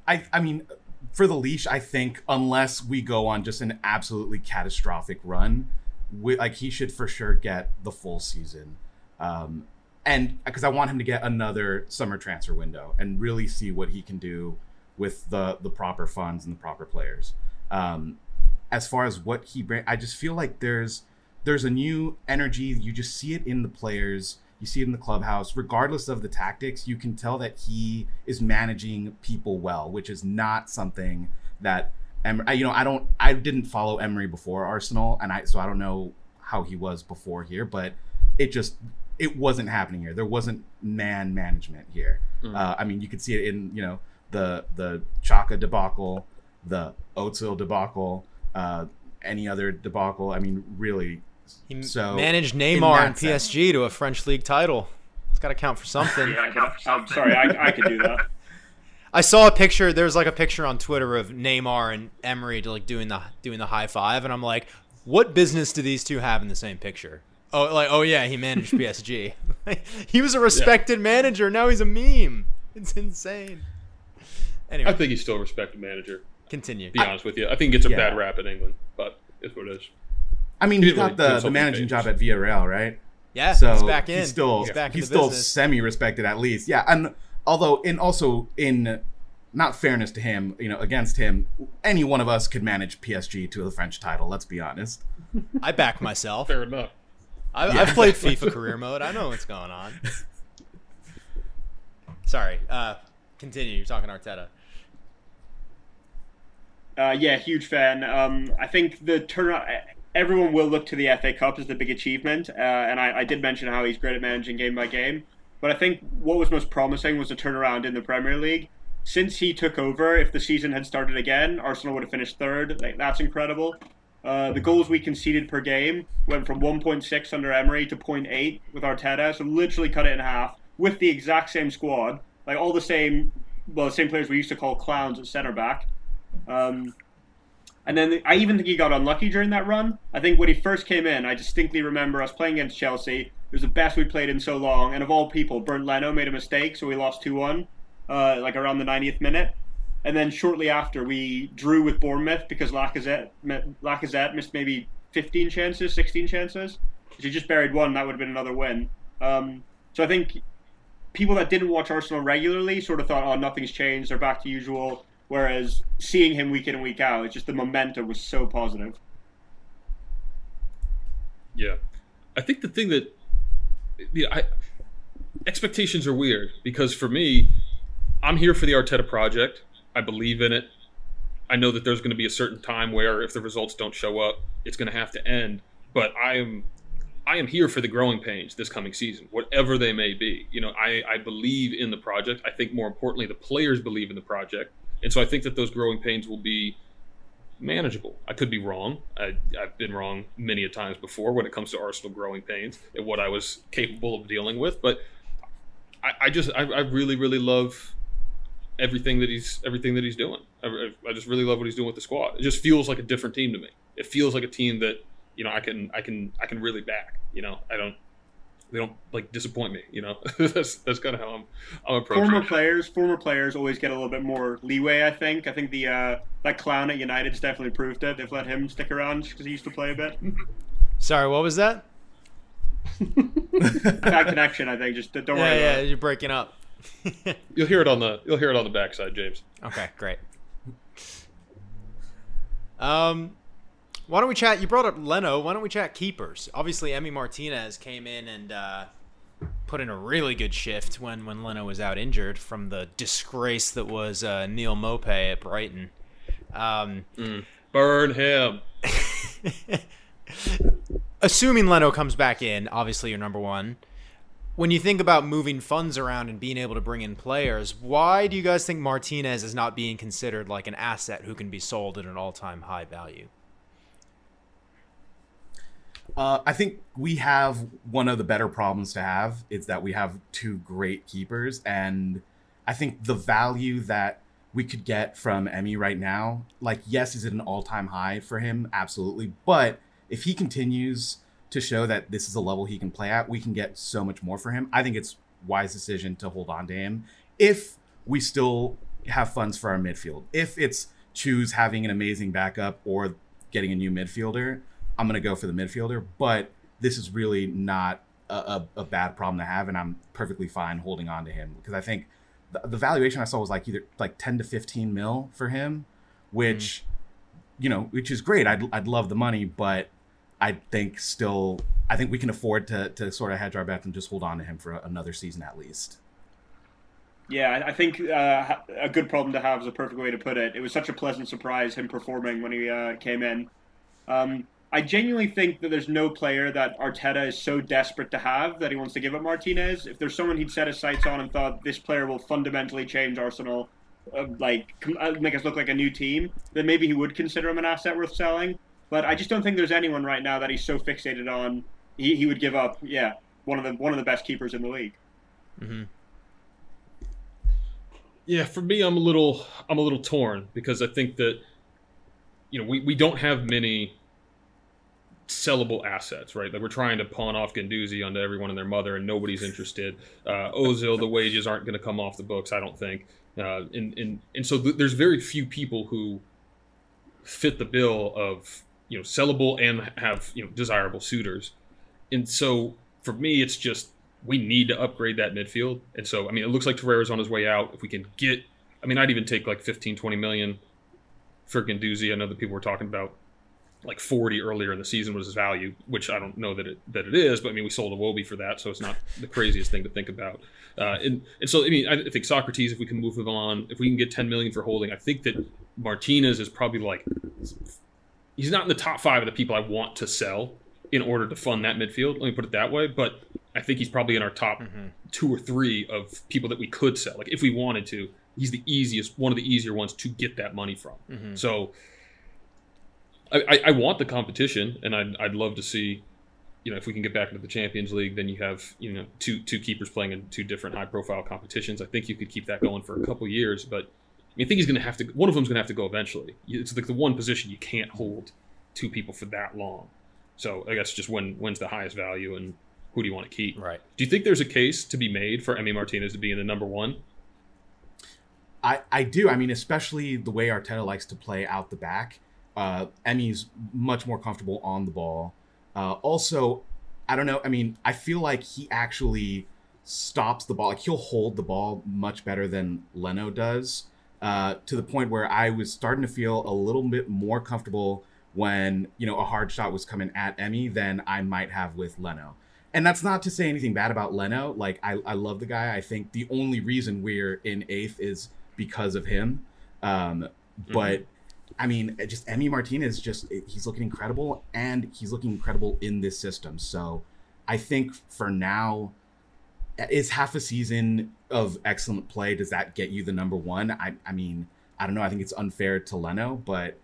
I I mean, for the leash, I think unless we go on just an absolutely catastrophic run, we, like he should for sure get the full season, um, and because I want him to get another summer transfer window and really see what he can do with the the proper funds and the proper players. Um, as far as what he I just feel like there's there's a new energy. You just see it in the players. You see it in the clubhouse. Regardless of the tactics, you can tell that he is managing people well, which is not something that Em- you know I don't I didn't follow Emery before Arsenal, and I so I don't know how he was before here, but it just it wasn't happening here. There wasn't man management here. Uh, I mean, you could see it in you know the the Xhaka debacle, the Ozil debacle, uh, any other debacle. I mean, really. He So, managed Neymar that and sense- PSG to a French league title. It's got to count for something. Yeah, I can, I'm sorry, I, I could do that. I saw a picture. There's like a picture on Twitter of Neymar and Emery like doing the doing the high five, and I'm like, what business do these two have in the same picture? Oh, like oh yeah, he managed PSG. he was a respected manager. Now he's a meme. It's insane. Anyway, I think he's still a respected manager. continue. To be honest with you, I think it's a Yeah. bad rap in England, but it's what it is. I mean, he He's got doing the, the managing famous. job at Villarreal, right? Yeah, so he's back in. He's still he's back he's the still semi respected at least. Yeah, and although in also in not fairness to him, you know, against him, any one of us could manage PSG to the French title. Let's be honest. I back myself. Fair enough. I, I've played FIFA career mode. I know what's going on. Sorry. Uh, continue. You're talking Arteta. Uh, yeah, huge fan. Um, I think the turnaround. Everyone will look to the FA Cup as the big achievement, uh, and I, I did mention how he's great at managing game by game. But I think what was most promising was the turnaround in the Premier League. Since he took over, if the season had started again, Arsenal would have finished third. Like, that's incredible. Uh, the goals we conceded per game went from 1.6 under Emery to 0.8 with Arteta, so literally cut it in half with the exact same squad, like all the same, well, the same players we used to call clowns at centre back. Um, and then I even think he got unlucky during that run. I think when he first came in, I distinctly remember us playing against Chelsea. It was the best we played in so long, and of all people, Bernd Leno made a mistake, so we lost 2 1, uh, like around the 90th minute. And then shortly after, we drew with Bournemouth because Lacazette, Lacazette missed maybe 15 chances, 16 chances. If he just buried one, that would have been another win. Um, so I think people that didn't watch Arsenal regularly sort of thought, oh, nothing's changed, they're back to usual. Whereas seeing him week in and week out, it's just the momentum was so positive. Yeah, I think the thing that yeah, expectations are weird because for me, I'm here for the Arteta project. I believe in it. I know that there's going to be a certain time where if the results don't show up, it's going to have to end. But I am I am here for the growing pains this coming season, whatever they may be. You know, I, I believe in the project. I think more importantly, the players believe in the project. And so I think that those growing pains will be manageable. I could be wrong. I, have been wrong many a times before when it comes to Arsenal growing pains and what I was capable of dealing with. But I, I just, I, I, really, really love everything that he's, everything that he's doing. I, I just really love what he's doing with the squad. It just feels like a different team to me. It feels like a team that, you know, I can, I can, I can really back. You know, I don't, they don't like disappoint me. You know, that's that's kind of how I'm I'm approaching. Former it. players, former players always get a little bit more leeway. I think. I think the uh, that clown at United's definitely proved it. They've let him stick around because he used to play a bit. Sorry, what was that? Bad connection. I think. Just don't yeah, worry. Yeah, about it. you're breaking up. you'll hear it on the you'll hear it on the backside, James. Okay, great. Um, why don't we chat? You brought up Leno. Why don't we chat keepers? Obviously, Emmy Martinez came in and uh, put in a really good shift when when Leno was out injured from the disgrace that was uh, Neal Maupay at Brighton. Um, mm. Burn him. assuming Leno comes back in, obviously you're number one. When you think about moving funds around and being able to bring in players, why do you guys think Martinez is not being considered like an asset who can be sold at an all-time high value? Uh, I think we have one of the better problems to have is that we have two great keepers, and I think the value that we could get from Emmy right now, like yes, is it an all-time high for him? Absolutely, but if he continues to show that this is a level he can play at, we can get so much more for him. I think it's wise decision to hold on to him if we still have funds for our midfield. If it's choose having an amazing backup or getting a new midfielder, I'm going to go for the midfielder. But this is really not a, a, a, bad problem to have, and I'm perfectly fine holding on to him because I think the, the, valuation I saw was like either like 10 to 15 mil for him, which mm. you know, which is great. I'd I'd love the money, but I think still I think we can afford to to sort of hedge our bets and just hold on to him for another season at least. Yeah, I think uh, a good problem to have is a perfect way to put it. It was such a pleasant surprise him performing when he uh, came in. Um, I genuinely think that there's no player that Arteta is so desperate to have that he wants to give up Martinez. If there's someone he'd set his sights on and thought this player will fundamentally change Arsenal, uh, like uh, make us look like a new team, then maybe he would consider him an asset worth selling. But I just don't think there's anyone right now that he's so fixated on. He, he would give up. Yeah, one of the one of the best keepers in the league. Mm-hmm. Yeah, for me, I'm a little I'm a little torn because I think that you know we, we don't have many sellable assets, right? Like we're trying to pawn off Guendouzi onto everyone and their mother, and nobody's interested. Uh, Ozil, the wages aren't going to come off the books, I don't think. Uh, and, and and so th- there's very few people who fit the bill of you know sellable and have you know desirable suitors. And so for me, it's just we need to upgrade that midfield. And so I mean, it looks like Torreira's on his way out. If we can get I mean, I'd even take like 15, 20 million for Guendouzi. I know that people were talking about like 40 earlier in the season was his value, which I don't know that it that it is, but I mean we sold Iwobi for that, so it's not the craziest thing to think about. Uh, and, and so I mean I think Sokratis, if we can move him on, if we can get 10 million for holding, I think that Martinez is probably like he's not in the top five of the people I want to sell in order to fund that midfield. Let me put it that way, but I think he's probably in our top Mm-hmm. two or three of people that we could sell. Like if we wanted to, he's the easiest, one of the easier ones to get that money from. Mm-hmm. So I, I, I want the competition, and I'd, I'd love to see, you know, if we can get back into the Champions League, then you have you know two two keepers playing in two different high profile competitions. I think you could keep that going for a couple years, but I, mean, I think he's going to have to. One of them's going to have to go eventually. It's like the one position you can't hold two people for that long. So I guess just when when's the highest value and who do you want to keep? Right. Do you think there's a case to be made for Emmy Martinez to be in the number one? I, I do. I mean, especially the way Arteta likes to play out the back. Uh, Emmy's much more comfortable on the ball. Uh, also, I don't know. I mean, I feel like he actually stops the ball. Like he'll hold the ball much better than Leno does. Uh, to the point where I was starting to feel a little bit more comfortable when you know a hard shot was coming at Emmy than I might have with Leno. And that's not to say anything bad about Leno. Like I, I love the guy. I think the only reason we're in eighth is because of him. Um, but I mean, just Emmy Martinez, just he's looking incredible, and he's looking incredible in this system. So I think for now, is half a season of excellent play. Does that get you the number one? I, I mean, I don't know. I think it's unfair to Leno, but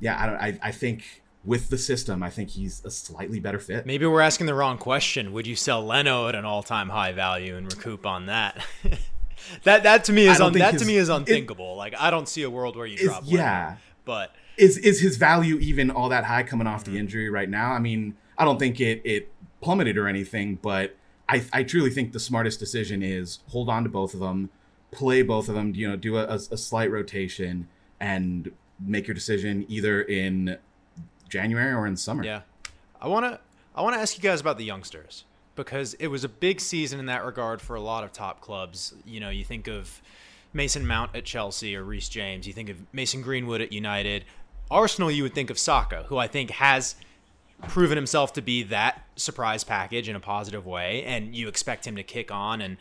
yeah, I don't. I, I think with the system, I think he's a slightly better fit. Maybe we're asking the wrong question. Would you sell Leno at an all-time high value and recoup on that? that that to me is un- that his- to me is it- unthinkable. like I don't see a world where you drop yeah. But is is his value even all that high coming off Mm-hmm. the injury right now? I mean, I don't think it it plummeted or anything, but I I truly think the smartest decision is hold on to both of them, play both of them. You know, do a, a, a slight rotation and make your decision either in January or in summer. Yeah. I want to I want to ask you guys about the youngsters because it was a big season in that regard for a lot of top clubs. You know, you think of Mason Mount at Chelsea or Reece James, you think of Mason Greenwood at United. Arsenal, you would think of Saka, who I think has proven himself to be that surprise package in a positive way, and you expect him to kick on and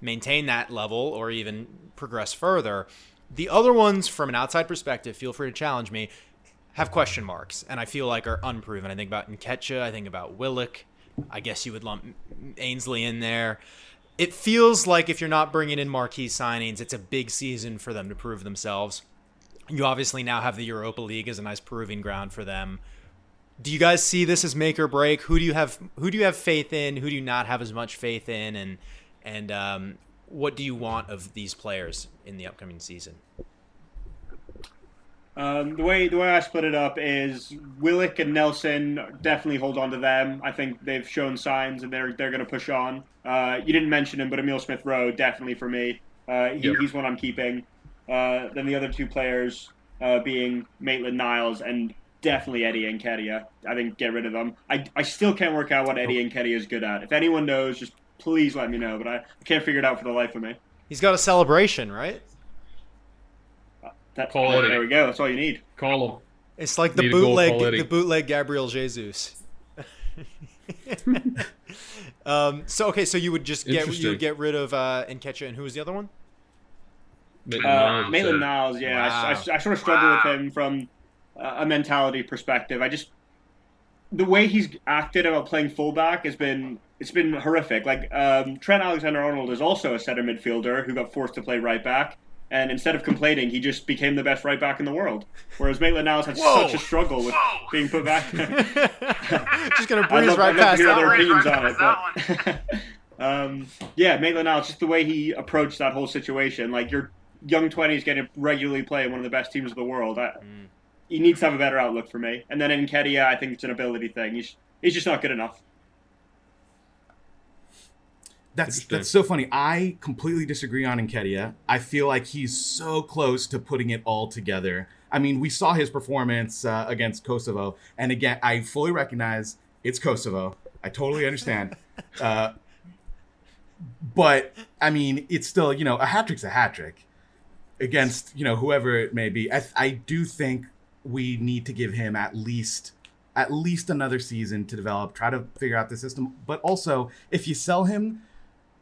maintain that level or even progress further. The other ones, from an outside perspective, feel free to challenge me, have question marks, and I feel like are unproven. I think about Nketiah, I think about Willock. I guess you would lump Ainsley in there. It feels like if you're not bringing in marquee signings, it's a big season for them to prove themselves. You obviously now have the Europa League as a nice proving ground for them. Do you guys see this as make or break? Who do you have? Who do you have faith in? Who do you not have as much faith in? And and um, what do you want of these players in the upcoming season? Um, the way the way I split it up is Willock and Nelson definitely hold on to them. I think they've shown signs and they're they're going to push on. Uh, you didn't mention him, but Emile Smith Rowe definitely for me. Uh, he, Yep. He's one I'm keeping. Uh, then the other two players uh, being Maitland Niles and definitely Eddie Nketiah. I think get rid of them. I, I still can't work out what Eddie Nketiah is good at. If anyone knows, just please let me know. But I, I can't figure it out for the life of me. He's got a celebration, right? That, Call Eddie. there we go. That's all you need. Call him. It's like the Need bootleg, the bootleg Gabriel Jesus. um, so okay, so you would just get you would get rid of uh, Nketiah, and who was the other one? Maitland Uh, Niles, Maitland Niles, yeah, I, Wow. I- I sort of struggle with him from uh, a mentality perspective. I just the way he's acted about playing fullback has been it's been horrific. Like um, Trent Alexander-Arnold is also a center midfielder who got forced to play right back, and instead of complaining, he just became the best right back in the world. Whereas Maitland Niles had Whoa. such a struggle with being put back. just gonna I'd breeze love, right I'd love past to hear that other one. opinions on it. But um, yeah, Maitland Niles, just the way he approached that whole situation. Like your young twenties getting regularly play in one of the best teams of the world. I, Mm. He needs to have a better outlook for me. And then Nketiah, I think it's an ability thing. He's he's just not good enough. That's that's so funny. I completely disagree on Nketiah. I feel like he's so close to putting it all together. I mean, we saw his performance uh, against Kosovo, and again, I fully recognize it's Kosovo. I totally understand. uh, but I mean, it's still you know a hat trick's a hat trick. against you know whoever it may be. I, I do think we need to give him at least at least another season to develop, try to figure out the system. But also, if you sell him,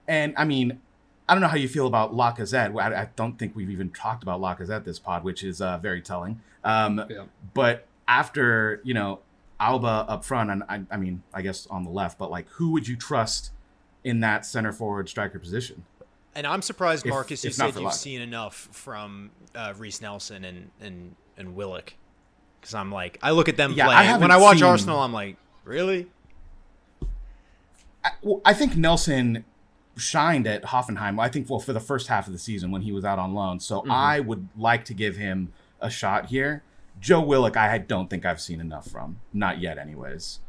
and I mean, I don't know how you feel about Lacazette. Well, I, I don't think we've even talked about Lacazette this pod, which is uh, very telling. Um, Yeah. But after you know Auba up front, and I, I mean, I guess on the left, but like, who would you trust in that center forward striker position? And I'm surprised, If- Marcus, you if said you've luck. seen enough from uh, Reiss Nelson and and and Willock. Because I'm like, I look at them Yeah, I play. haven't When I watch seen- Arsenal, I'm like, really? I, well, I think Nelson shined at Hoffenheim. I think well for the first half of the season when he was out on loan. So Mm-hmm. I would like to give him a shot here. Joe Willock, I don't think I've seen enough from. Not yet, anyways.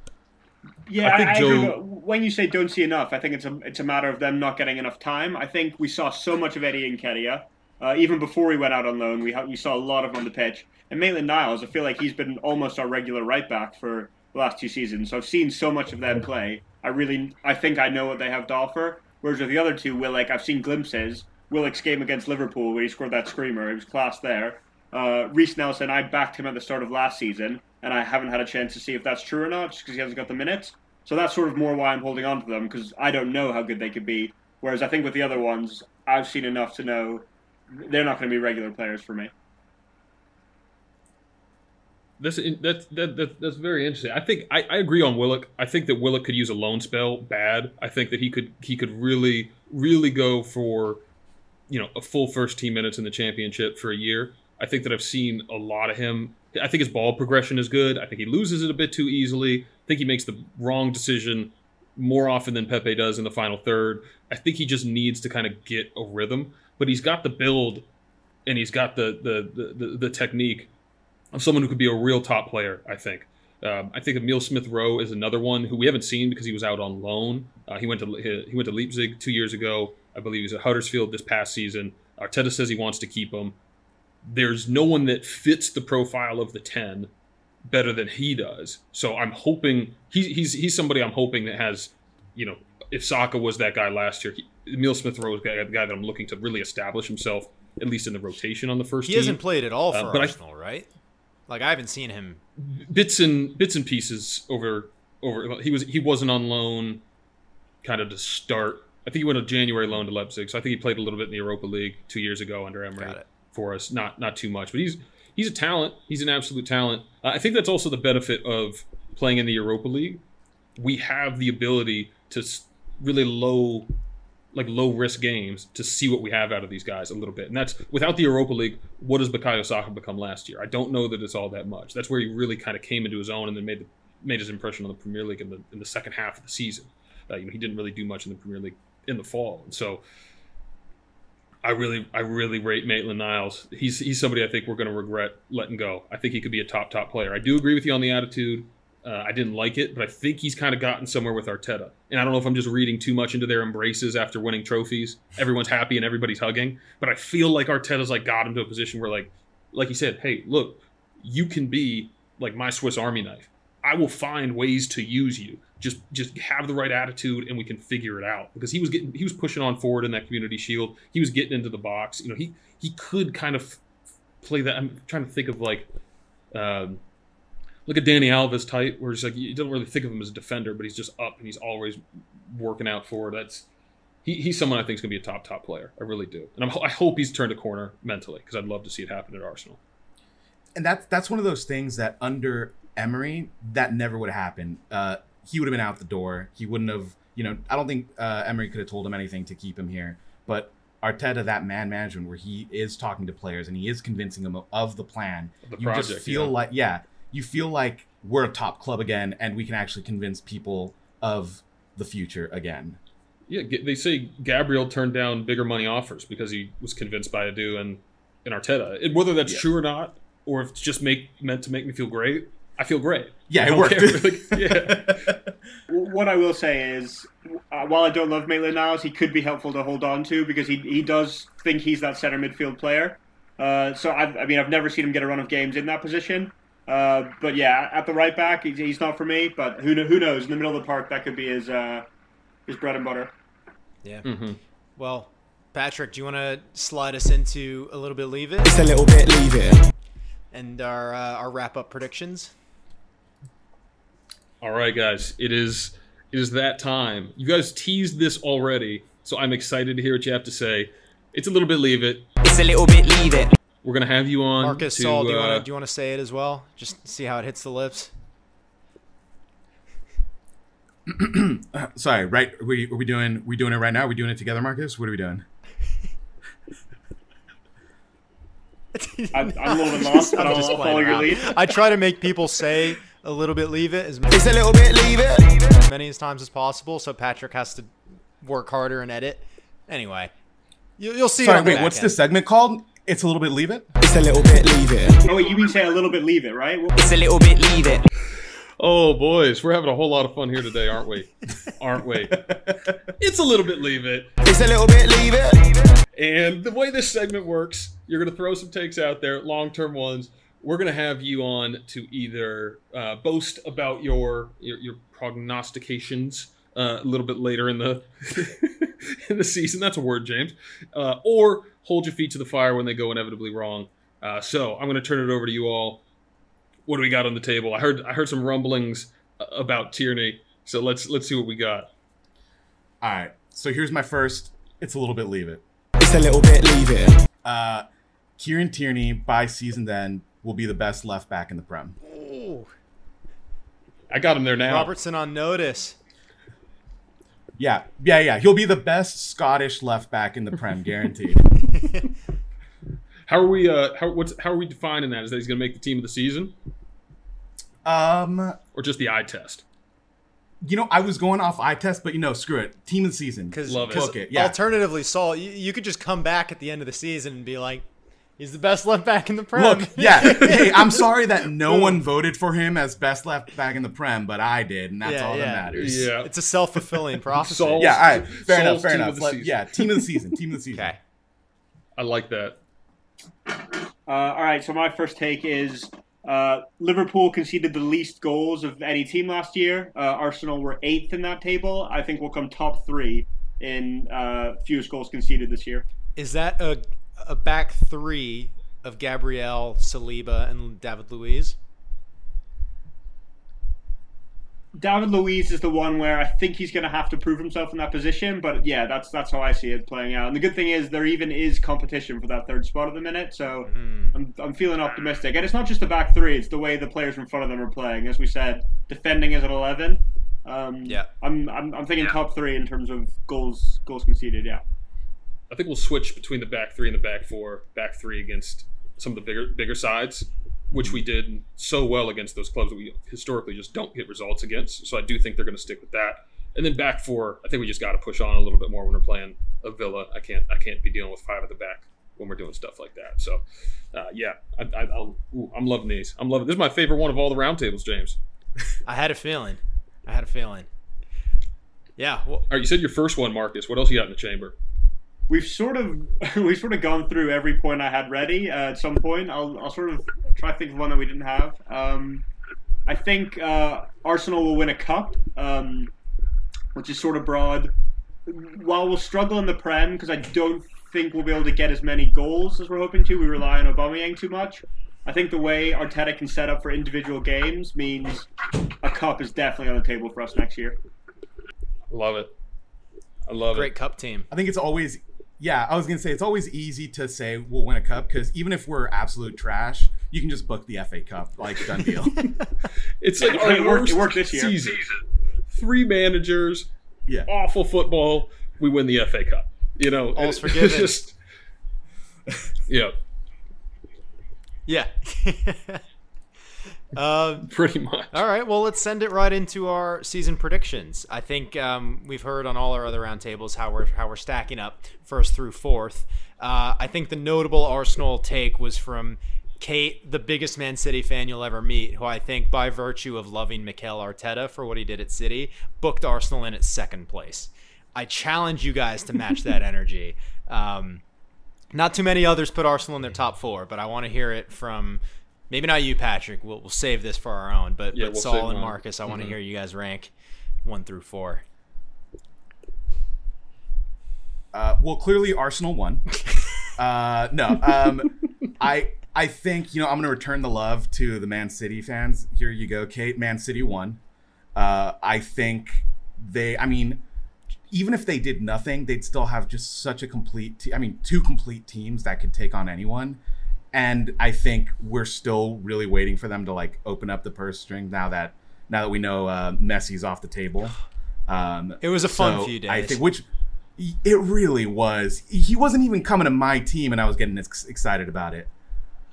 Yeah, I I, think I agree. Joe- when you say don't see enough, I think it's a it's a matter of them not getting enough time. I think we saw so much of Eddie Nketiah. Uh, even before he went out on loan, we ha- we saw a lot of him on the pitch. And Maitland Niles, I feel like he's been almost our regular right back for the last two seasons. So I've seen so much of them play. I really, I think I know what they have to offer. Whereas with the other two, Will, like I've seen glimpses. Willock's game against Liverpool, where he scored that screamer, he was class there. Uh, Reiss Nelson, I backed him at the start of last season, and I haven't had a chance to see if that's true or not, just because he hasn't got the minutes. So that's sort of more why I'm holding on to them, because I don't know how good they could be. Whereas I think with the other ones, I've seen enough to know they're not going to be regular players for me. That's that's that, that, that's very interesting. I think I, I agree on Willock. I think that Willock could use a loan spell bad. I think that he could he could really really go for you know a full first team minutes in the championship for a year. I think that I've seen a lot of him. I think his ball progression is good. I think he loses it a bit too easily. I think he makes the wrong decision more often than Pepe does in the final third. I think he just needs to kind of get a rhythm, but he's got the build and he's got the the the, the, the technique of someone who could be a real top player. I think. Um, I think Emile Smith Rowe is another one who we haven't seen because he was out on loan. Uh, he went to he went to Leipzig two years ago. I believe he's at Huddersfield this past season. Arteta says he wants to keep him. There's no one that fits the profile of the ten better than he does. So I'm hoping he's he's he's somebody I'm hoping that has, you know, if Saka was that guy last year, he, Emile Smith Rowe is the guy, that I'm looking to really establish himself at least in the rotation on the first He team. hasn't played at all for Uh, but I- Arsenal, right? Like I haven't seen him. bits and bits and pieces over over he was he wasn't on loan kind of to start. I think he went on January loan to Leipzig so I think he played a little bit in the Europa League two years ago under Emery for us. Not not too much but he's he's a talent. He's an absolute talent. Uh, I think that's also the benefit of playing in the Europa League. We have the ability to really low like low risk games to see what we have out of these guys a little bit. And that's without the Europa League, what does Bukayo Saka become last year? I don't know that it's all that much. That's where he really kind of came into his own and then made the, made his impression on the Premier League in the in the second half of the season. Uh, you know, he didn't really do much in the Premier League in the fall. And so I really I really rate Maitland Niles. He's he's somebody I think we're going to regret letting go. I think he could be a top top player. I do agree with you on the attitude. Uh, I didn't like it, but I think he's kind of gotten somewhere with Arteta. And I don't know if I'm just reading too much into their embraces after winning trophies. Everyone's happy and everybody's hugging, but I feel like Arteta's like got him to a position where like, like he said, hey, look, you can be like my Swiss Army knife. I will find ways to use you. Just just have the right attitude and we can figure it out. Because he was getting he was pushing on forward in that community shield. He was getting into the box. You know, he he could kind of play that. I'm trying to think of like. Um, look at Dani Alves type, where he's like you don't really think of him as a defender, but he's just up and he's always working out forward. That's he, he's someone I think is going to be a top top player. I really do, and I'm, I hope he's turned a corner mentally because I'd love to see it happen at Arsenal. and that's that's one of those things that under Emery that never would have happened. Uh, he would have been out the door. He wouldn't have. You know, I don't think uh, Emery could have told him anything to keep him here. But Arteta, that man management where he is talking to players and he is convincing them of, of the plan. The you project, just feel yeah. like yeah, you feel like we're a top club again, and we can actually convince people of the future again. Yeah, they say Gabriel turned down bigger money offers because he was convinced by Edu and and Arteta. And whether that's Yeah. true or not, or if it's just make meant to make me feel great, I feel great. Yeah, it worked. Like, yeah. What I will say is, uh, while I don't love Maitland Niles, he could be helpful to hold on to because he, he does think he's that center midfield player. Uh, so I, I mean, I've never seen him get a run of games in that position. Uh, but yeah, at the right back, he's, he's not for me. But who who knows? In the middle of the park, that could be his uh, his bread and butter. Yeah. hmm Well, Patrick, do you want to slide us into a little bit leave it It's a little bit leave it. and our uh, our wrap up predictions? All right, guys, it is it is that time. You guys teased this already, so I'm excited to hear what you have to say. It's a little bit leave it. It's a little bit leave it. We're gonna have you on. Marcus, to, Saul, do you uh, want to do you want to say it as well? Just see how it hits the lips. Sorry, right? Are we, are we doing we doing it right now? Are we doing it together, Marcus? What are we doing? I'm, I'm a little bit lost, but I'm I'll, just I'll playing follow your around. lead. I try to make people say a little bit leave it as It's a little bit leave it. many as times as possible, so Patrick has to work harder and edit. Anyway, you, you'll see. it Sorry, on the wait. back What's end. this segment called? It's a little bit leave it. It's a little bit leave it. Oh wait, you mean say a little bit leave it, right? Well, It's a little bit leave it. Oh boys, we're having a whole lot of fun here today, aren't we? aren't we? It's a little bit leave it. It's a little bit leave it. And the way this segment works, you're going to throw some takes out there, long term ones. We're going to have you on to either uh, boast about your your, your prognostications uh, a little bit later in the in the season. That's a word, James. Uh, or hold your feet to the fire when they go inevitably wrong. Uh, so I'm going to turn it over to you all. What do we got on the table? I heard I heard some rumblings uh, about Tierney. So let's let's see what we got. All right. So here's my first. It's a little bit leave it. It's a little bit leave it. Uh, Kieran Tierney by season end will be the best left back in the Prem. Ooh, I got him there now. Robertson on notice. Yeah, yeah, yeah. He'll be the best Scottish left back in the Prem, guaranteed. How are we? Uh, how what's how are we defining that? Is that he's going to make the team of the season, um, or just the eye test? you know, I was going off eye test, but you know, screw it. Team of the season. Because Love it. Book it. Yeah. alternatively, Saul, you, you could just come back at the end of the season and be like, "He's the best left back in the Prem." Look, yeah. hey, I'm sorry that no one voted for him as best left back in the Prem, but I did, and that's Yeah, all yeah. that matters. Yeah, it's a self fulfilling prophecy. Saul- Yeah, all right. Fair enough, fair enough. of the Let- season. yeah, team of the season. Team of the season. Okay. I like that. Uh, all right, so my first take is uh, Liverpool conceded the least goals of any team last year. Uh, Arsenal were eighth in that table. I think we'll come top three in uh, fewest goals conceded this year. Is that a a back three of Gabriel, Saliba, and David Luiz? David Luiz is the one where I think he's going to have to prove himself in that position. But yeah, that's that's how I see it playing out. And the good thing is there even is competition for that third spot at the minute. So Hmm. I'm, I'm feeling optimistic. And it's not just the back three; it's the way the players in front of them are playing. As we said, defending is at 11. Um, Yeah. I'm, I'm I'm thinking top three in terms of goals goals conceded. Yeah. I think we'll switch between the back three and the back four. Back three against some of the bigger bigger sides, which we did so well against those clubs that we historically just don't get results against. So I do think they're going to stick with that. And then back four, I think we just got to push on a little bit more when we're playing a Villa. I can't I can't be dealing with five at the back when we're doing stuff like that. So uh, yeah, I, I, I'll, ooh, I'm loving these. I'm loving. This is my favorite one of all the roundtables, James. I had a feeling. I had a feeling. Yeah. Well, All right, you said your first one, Marcus. What else you got in the chamber? We've sort of we've sort of gone through every point I had ready. Uh, at some point, I'll I'll sort of try to think of one that we didn't have. Um, I think uh, Arsenal will win a cup, um, which is sort of broad. While we'll struggle in the Prem because I don't think we'll be able to get as many goals as we're hoping to. We rely on Aubameyang too much. I think the way Arteta can set up for individual games means a cup is definitely on the table for us next year. Love it. I love great it. Great cup team. I think it's always, yeah, I was gonna say it's always easy to say we'll win a cup because even if we're absolute trash, you can just book the FA Cup, like done deal. It's like our It worked- worst it worked this year. season. Three managers, yeah, awful football. We win the FA Cup. You know, All's it- forgiven. It's just, yeah, Yeah. um, pretty much. all right. Well, let's send it right into our season predictions. I think um, we've heard on all our other roundtables how we're how we're stacking up first through fourth. Uh, I think the notable Arsenal take was from Kate, the biggest Man City fan you'll ever meet, who I think, by virtue of loving Mikel Arteta for what he did at City, booked Arsenal in at second place. I challenge you guys to match that energy. Um, not too many others put Arsenal in their top four, but I want to hear it from maybe not you, Patrick. We'll, we'll save this for our own, but, Yeah, but we'll Saul save and mine. Marcus, I want to hear you guys rank one through four. uh, well, clearly Arsenal won. uh, no, um, I I think you know I'm going to return the love to the Man City fans. Here you go, Kate. Man City won. Uh, I think they. I mean, even if they did nothing, they'd still have just such a complete. Te- I mean, two complete teams that could take on anyone. And I think we're still really waiting for them to like open up the purse string now that now that we know uh, Messi's off the table. Um, It was a fun so few I days. think which it really was. He wasn't even coming to my team, and I was getting ex- excited about it.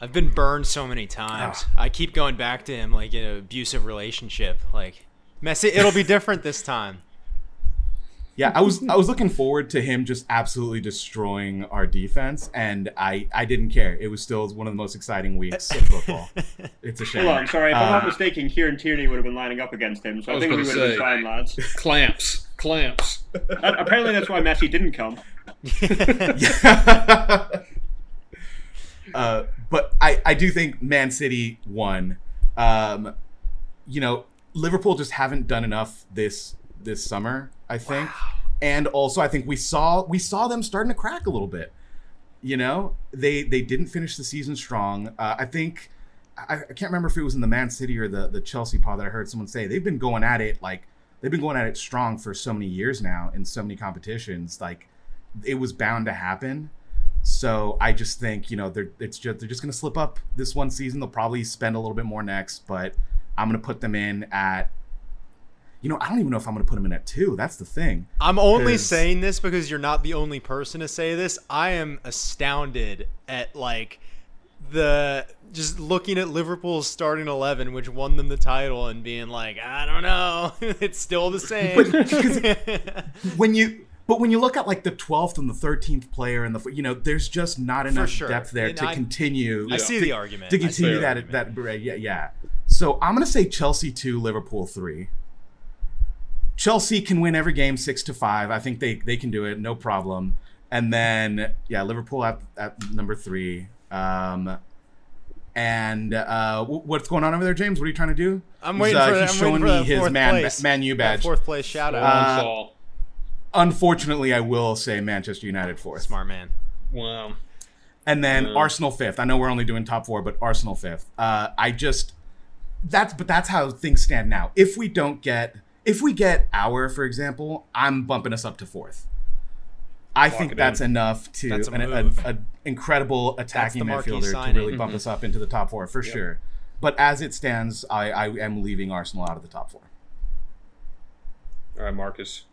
I've been burned so many times. Ah. I keep going back to him like in an abusive relationship. Like Messi, it'll be different this time. Yeah, I was I was looking forward to him just absolutely destroying our defense, and I I didn't care. It was still one of the most exciting weeks of football. It's a shame. Hold on, sorry. If I'm not mistaken, Kieran Tierney would have been lining up against him, so I I, think we gonna would have been fine, lads. Clamps, clamps. Uh, apparently, that's why Messi didn't come. uh, but I, I do think Man City won. Um, you know, Liverpool just haven't done enough this this summer. I think, and also I think we saw we saw them starting to crack a little bit. You know, they they didn't finish the season strong. Uh, I think I, I can't remember if it was in the Man City or the the Chelsea pod that I heard someone say they've been going at it like they've been going at it strong for so many years now in so many competitions. Like it was bound to happen. So I just think you know they're it's just they're just gonna slip up this one season. They'll probably spend a little bit more next, but I'm gonna put them in at. You know, I don't even know if I'm gonna put them in at two. That's the thing. I'm only 'Cause- saying this because you're not the only person to say this. I am astounded at like the just looking at Liverpool's starting eleven, which won them the title, and being like, I don't know, it's still the same. when you but when you look at like the 12th and the 13th player and the you know there's just not enough sure. depth there And to I- continue I see to- the argument. to continue that argument. that yeah yeah so i'm gonna say chelsea 2 liverpool 3 chelsea can win every game 6 to 5 i think they they can do it no problem and then yeah liverpool at, at number 3 um and uh, what's going on over there, James? What are you trying to do? I'm He's, waiting uh, for, he's I'm showing for me that his man place. Man U That badge. fourth place shout out. Uh, Saul. Unfortunately, I will say Manchester United fourth. Smart man. Wow. And then Yeah. Arsenal fifth. I know we're only doing top four, but Arsenal fifth. Uh, I just that's but that's how things stand now. If we don't get if we get our, for example, I'm bumping us up to fourth. I Lock think that's in. enough to That's a an a, a incredible attacking midfielder to really bump us up into the top four for sure. But as it stands, I, I am leaving Arsenal out of the top four. All right, Marcus.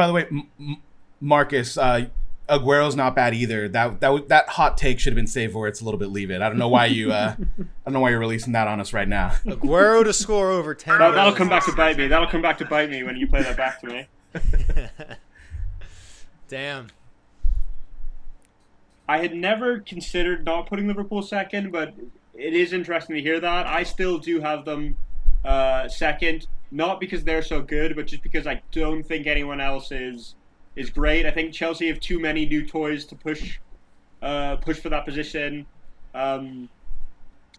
By the way, M- M- Marcus, uh, Aguero's not bad either. That that w- that hot take should have been saved for it's a little bit. Leave it. I don't know why you. Uh, I don't know why you're releasing that on us right now. Aguero to score over ten. That, that'll come back to bite me. That'll come back to bite me when you play that back to me. Damn. I had never considered not putting Liverpool second, but it is interesting to hear that. I still do have them uh, second, not because they're so good, but just because I don't think anyone else is is great. I think Chelsea have too many new toys to push uh, push for that position. Um,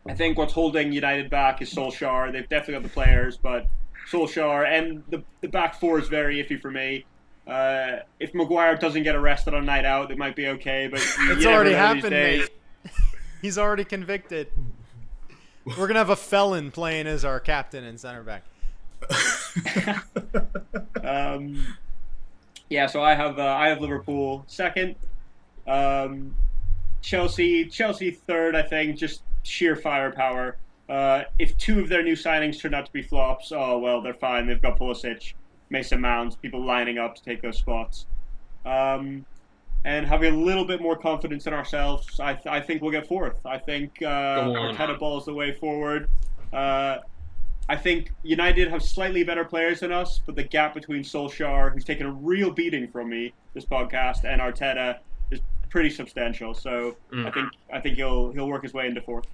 I think what's holding United back is Solskjaer. They've definitely got the players, but Solskjaer and the the back four is very iffy for me. Uh, if Maguire doesn't get arrested on night out, it might be okay. But It's already happened, mate. He's already convicted. We're gonna have a felon playing as our captain and center back. Um, yeah, so I have uh, I have Liverpool second, um, Chelsea Chelsea third. I think just sheer firepower. Uh, if two of their new signings turn out to be flops, oh well, they're fine. They've got Pulisic, Mason Mount, people lining up to take those spots. Um, and having a little bit more confidence in ourselves, I, th- I think we'll get fourth. I think uh. Arteta balls the way forward. Uh, I think United have slightly better players than us, but the gap between Solskjaer, who's taken a real beating from me this podcast, and Arteta is pretty substantial. So Mm. I think I think he'll he'll work his way into fourth.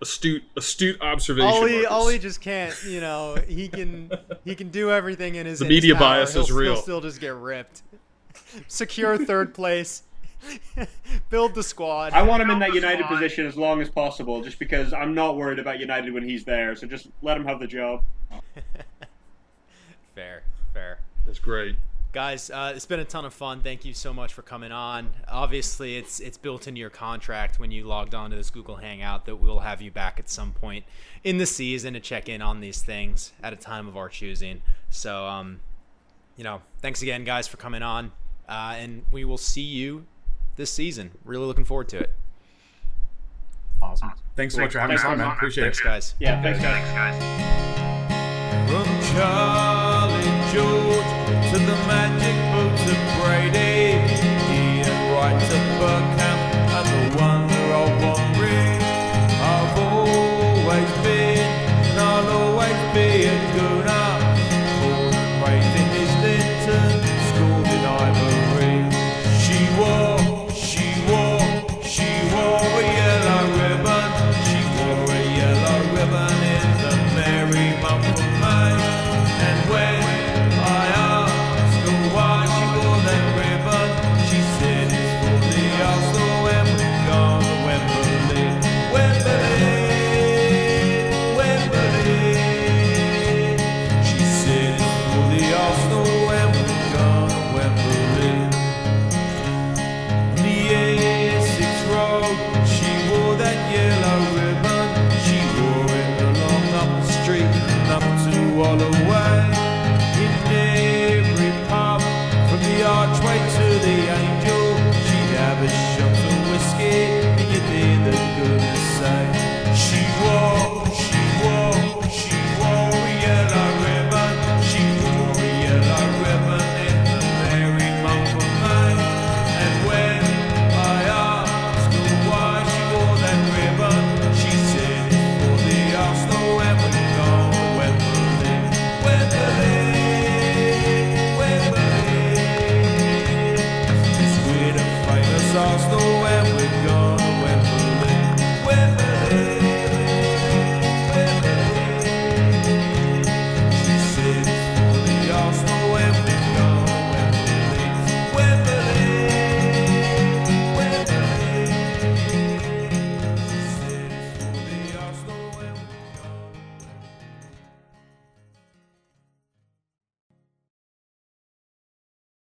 Astute, astute observation. Ollie, Marcus. Ollie just can't. You know, he can he can do everything in his. The in his media power. bias He'll- is real. He'll still just get ripped. Secure third place. Build the squad. I want him in that United position as long as possible, just because I'm not worried about United when he's there. So just let him have the job. fair, fair. That's great. Guys, uh, it's been a ton of fun. Thank you so much for coming on. Obviously, it's it's built into your contract when you logged on to this Google Hangout that we'll have you back at some point in the season to check in on these things at a time of our choosing. So, um, you know, thanks again, guys, for coming on, uh, and we will see you this season. Really looking forward to it. Awesome. Thanks so much for having thanks us on, man. Appreciate thanks, it. guys. Yeah, thanks, guys. Thanks, guys. From Charlie George to the magic of Brady, writes a book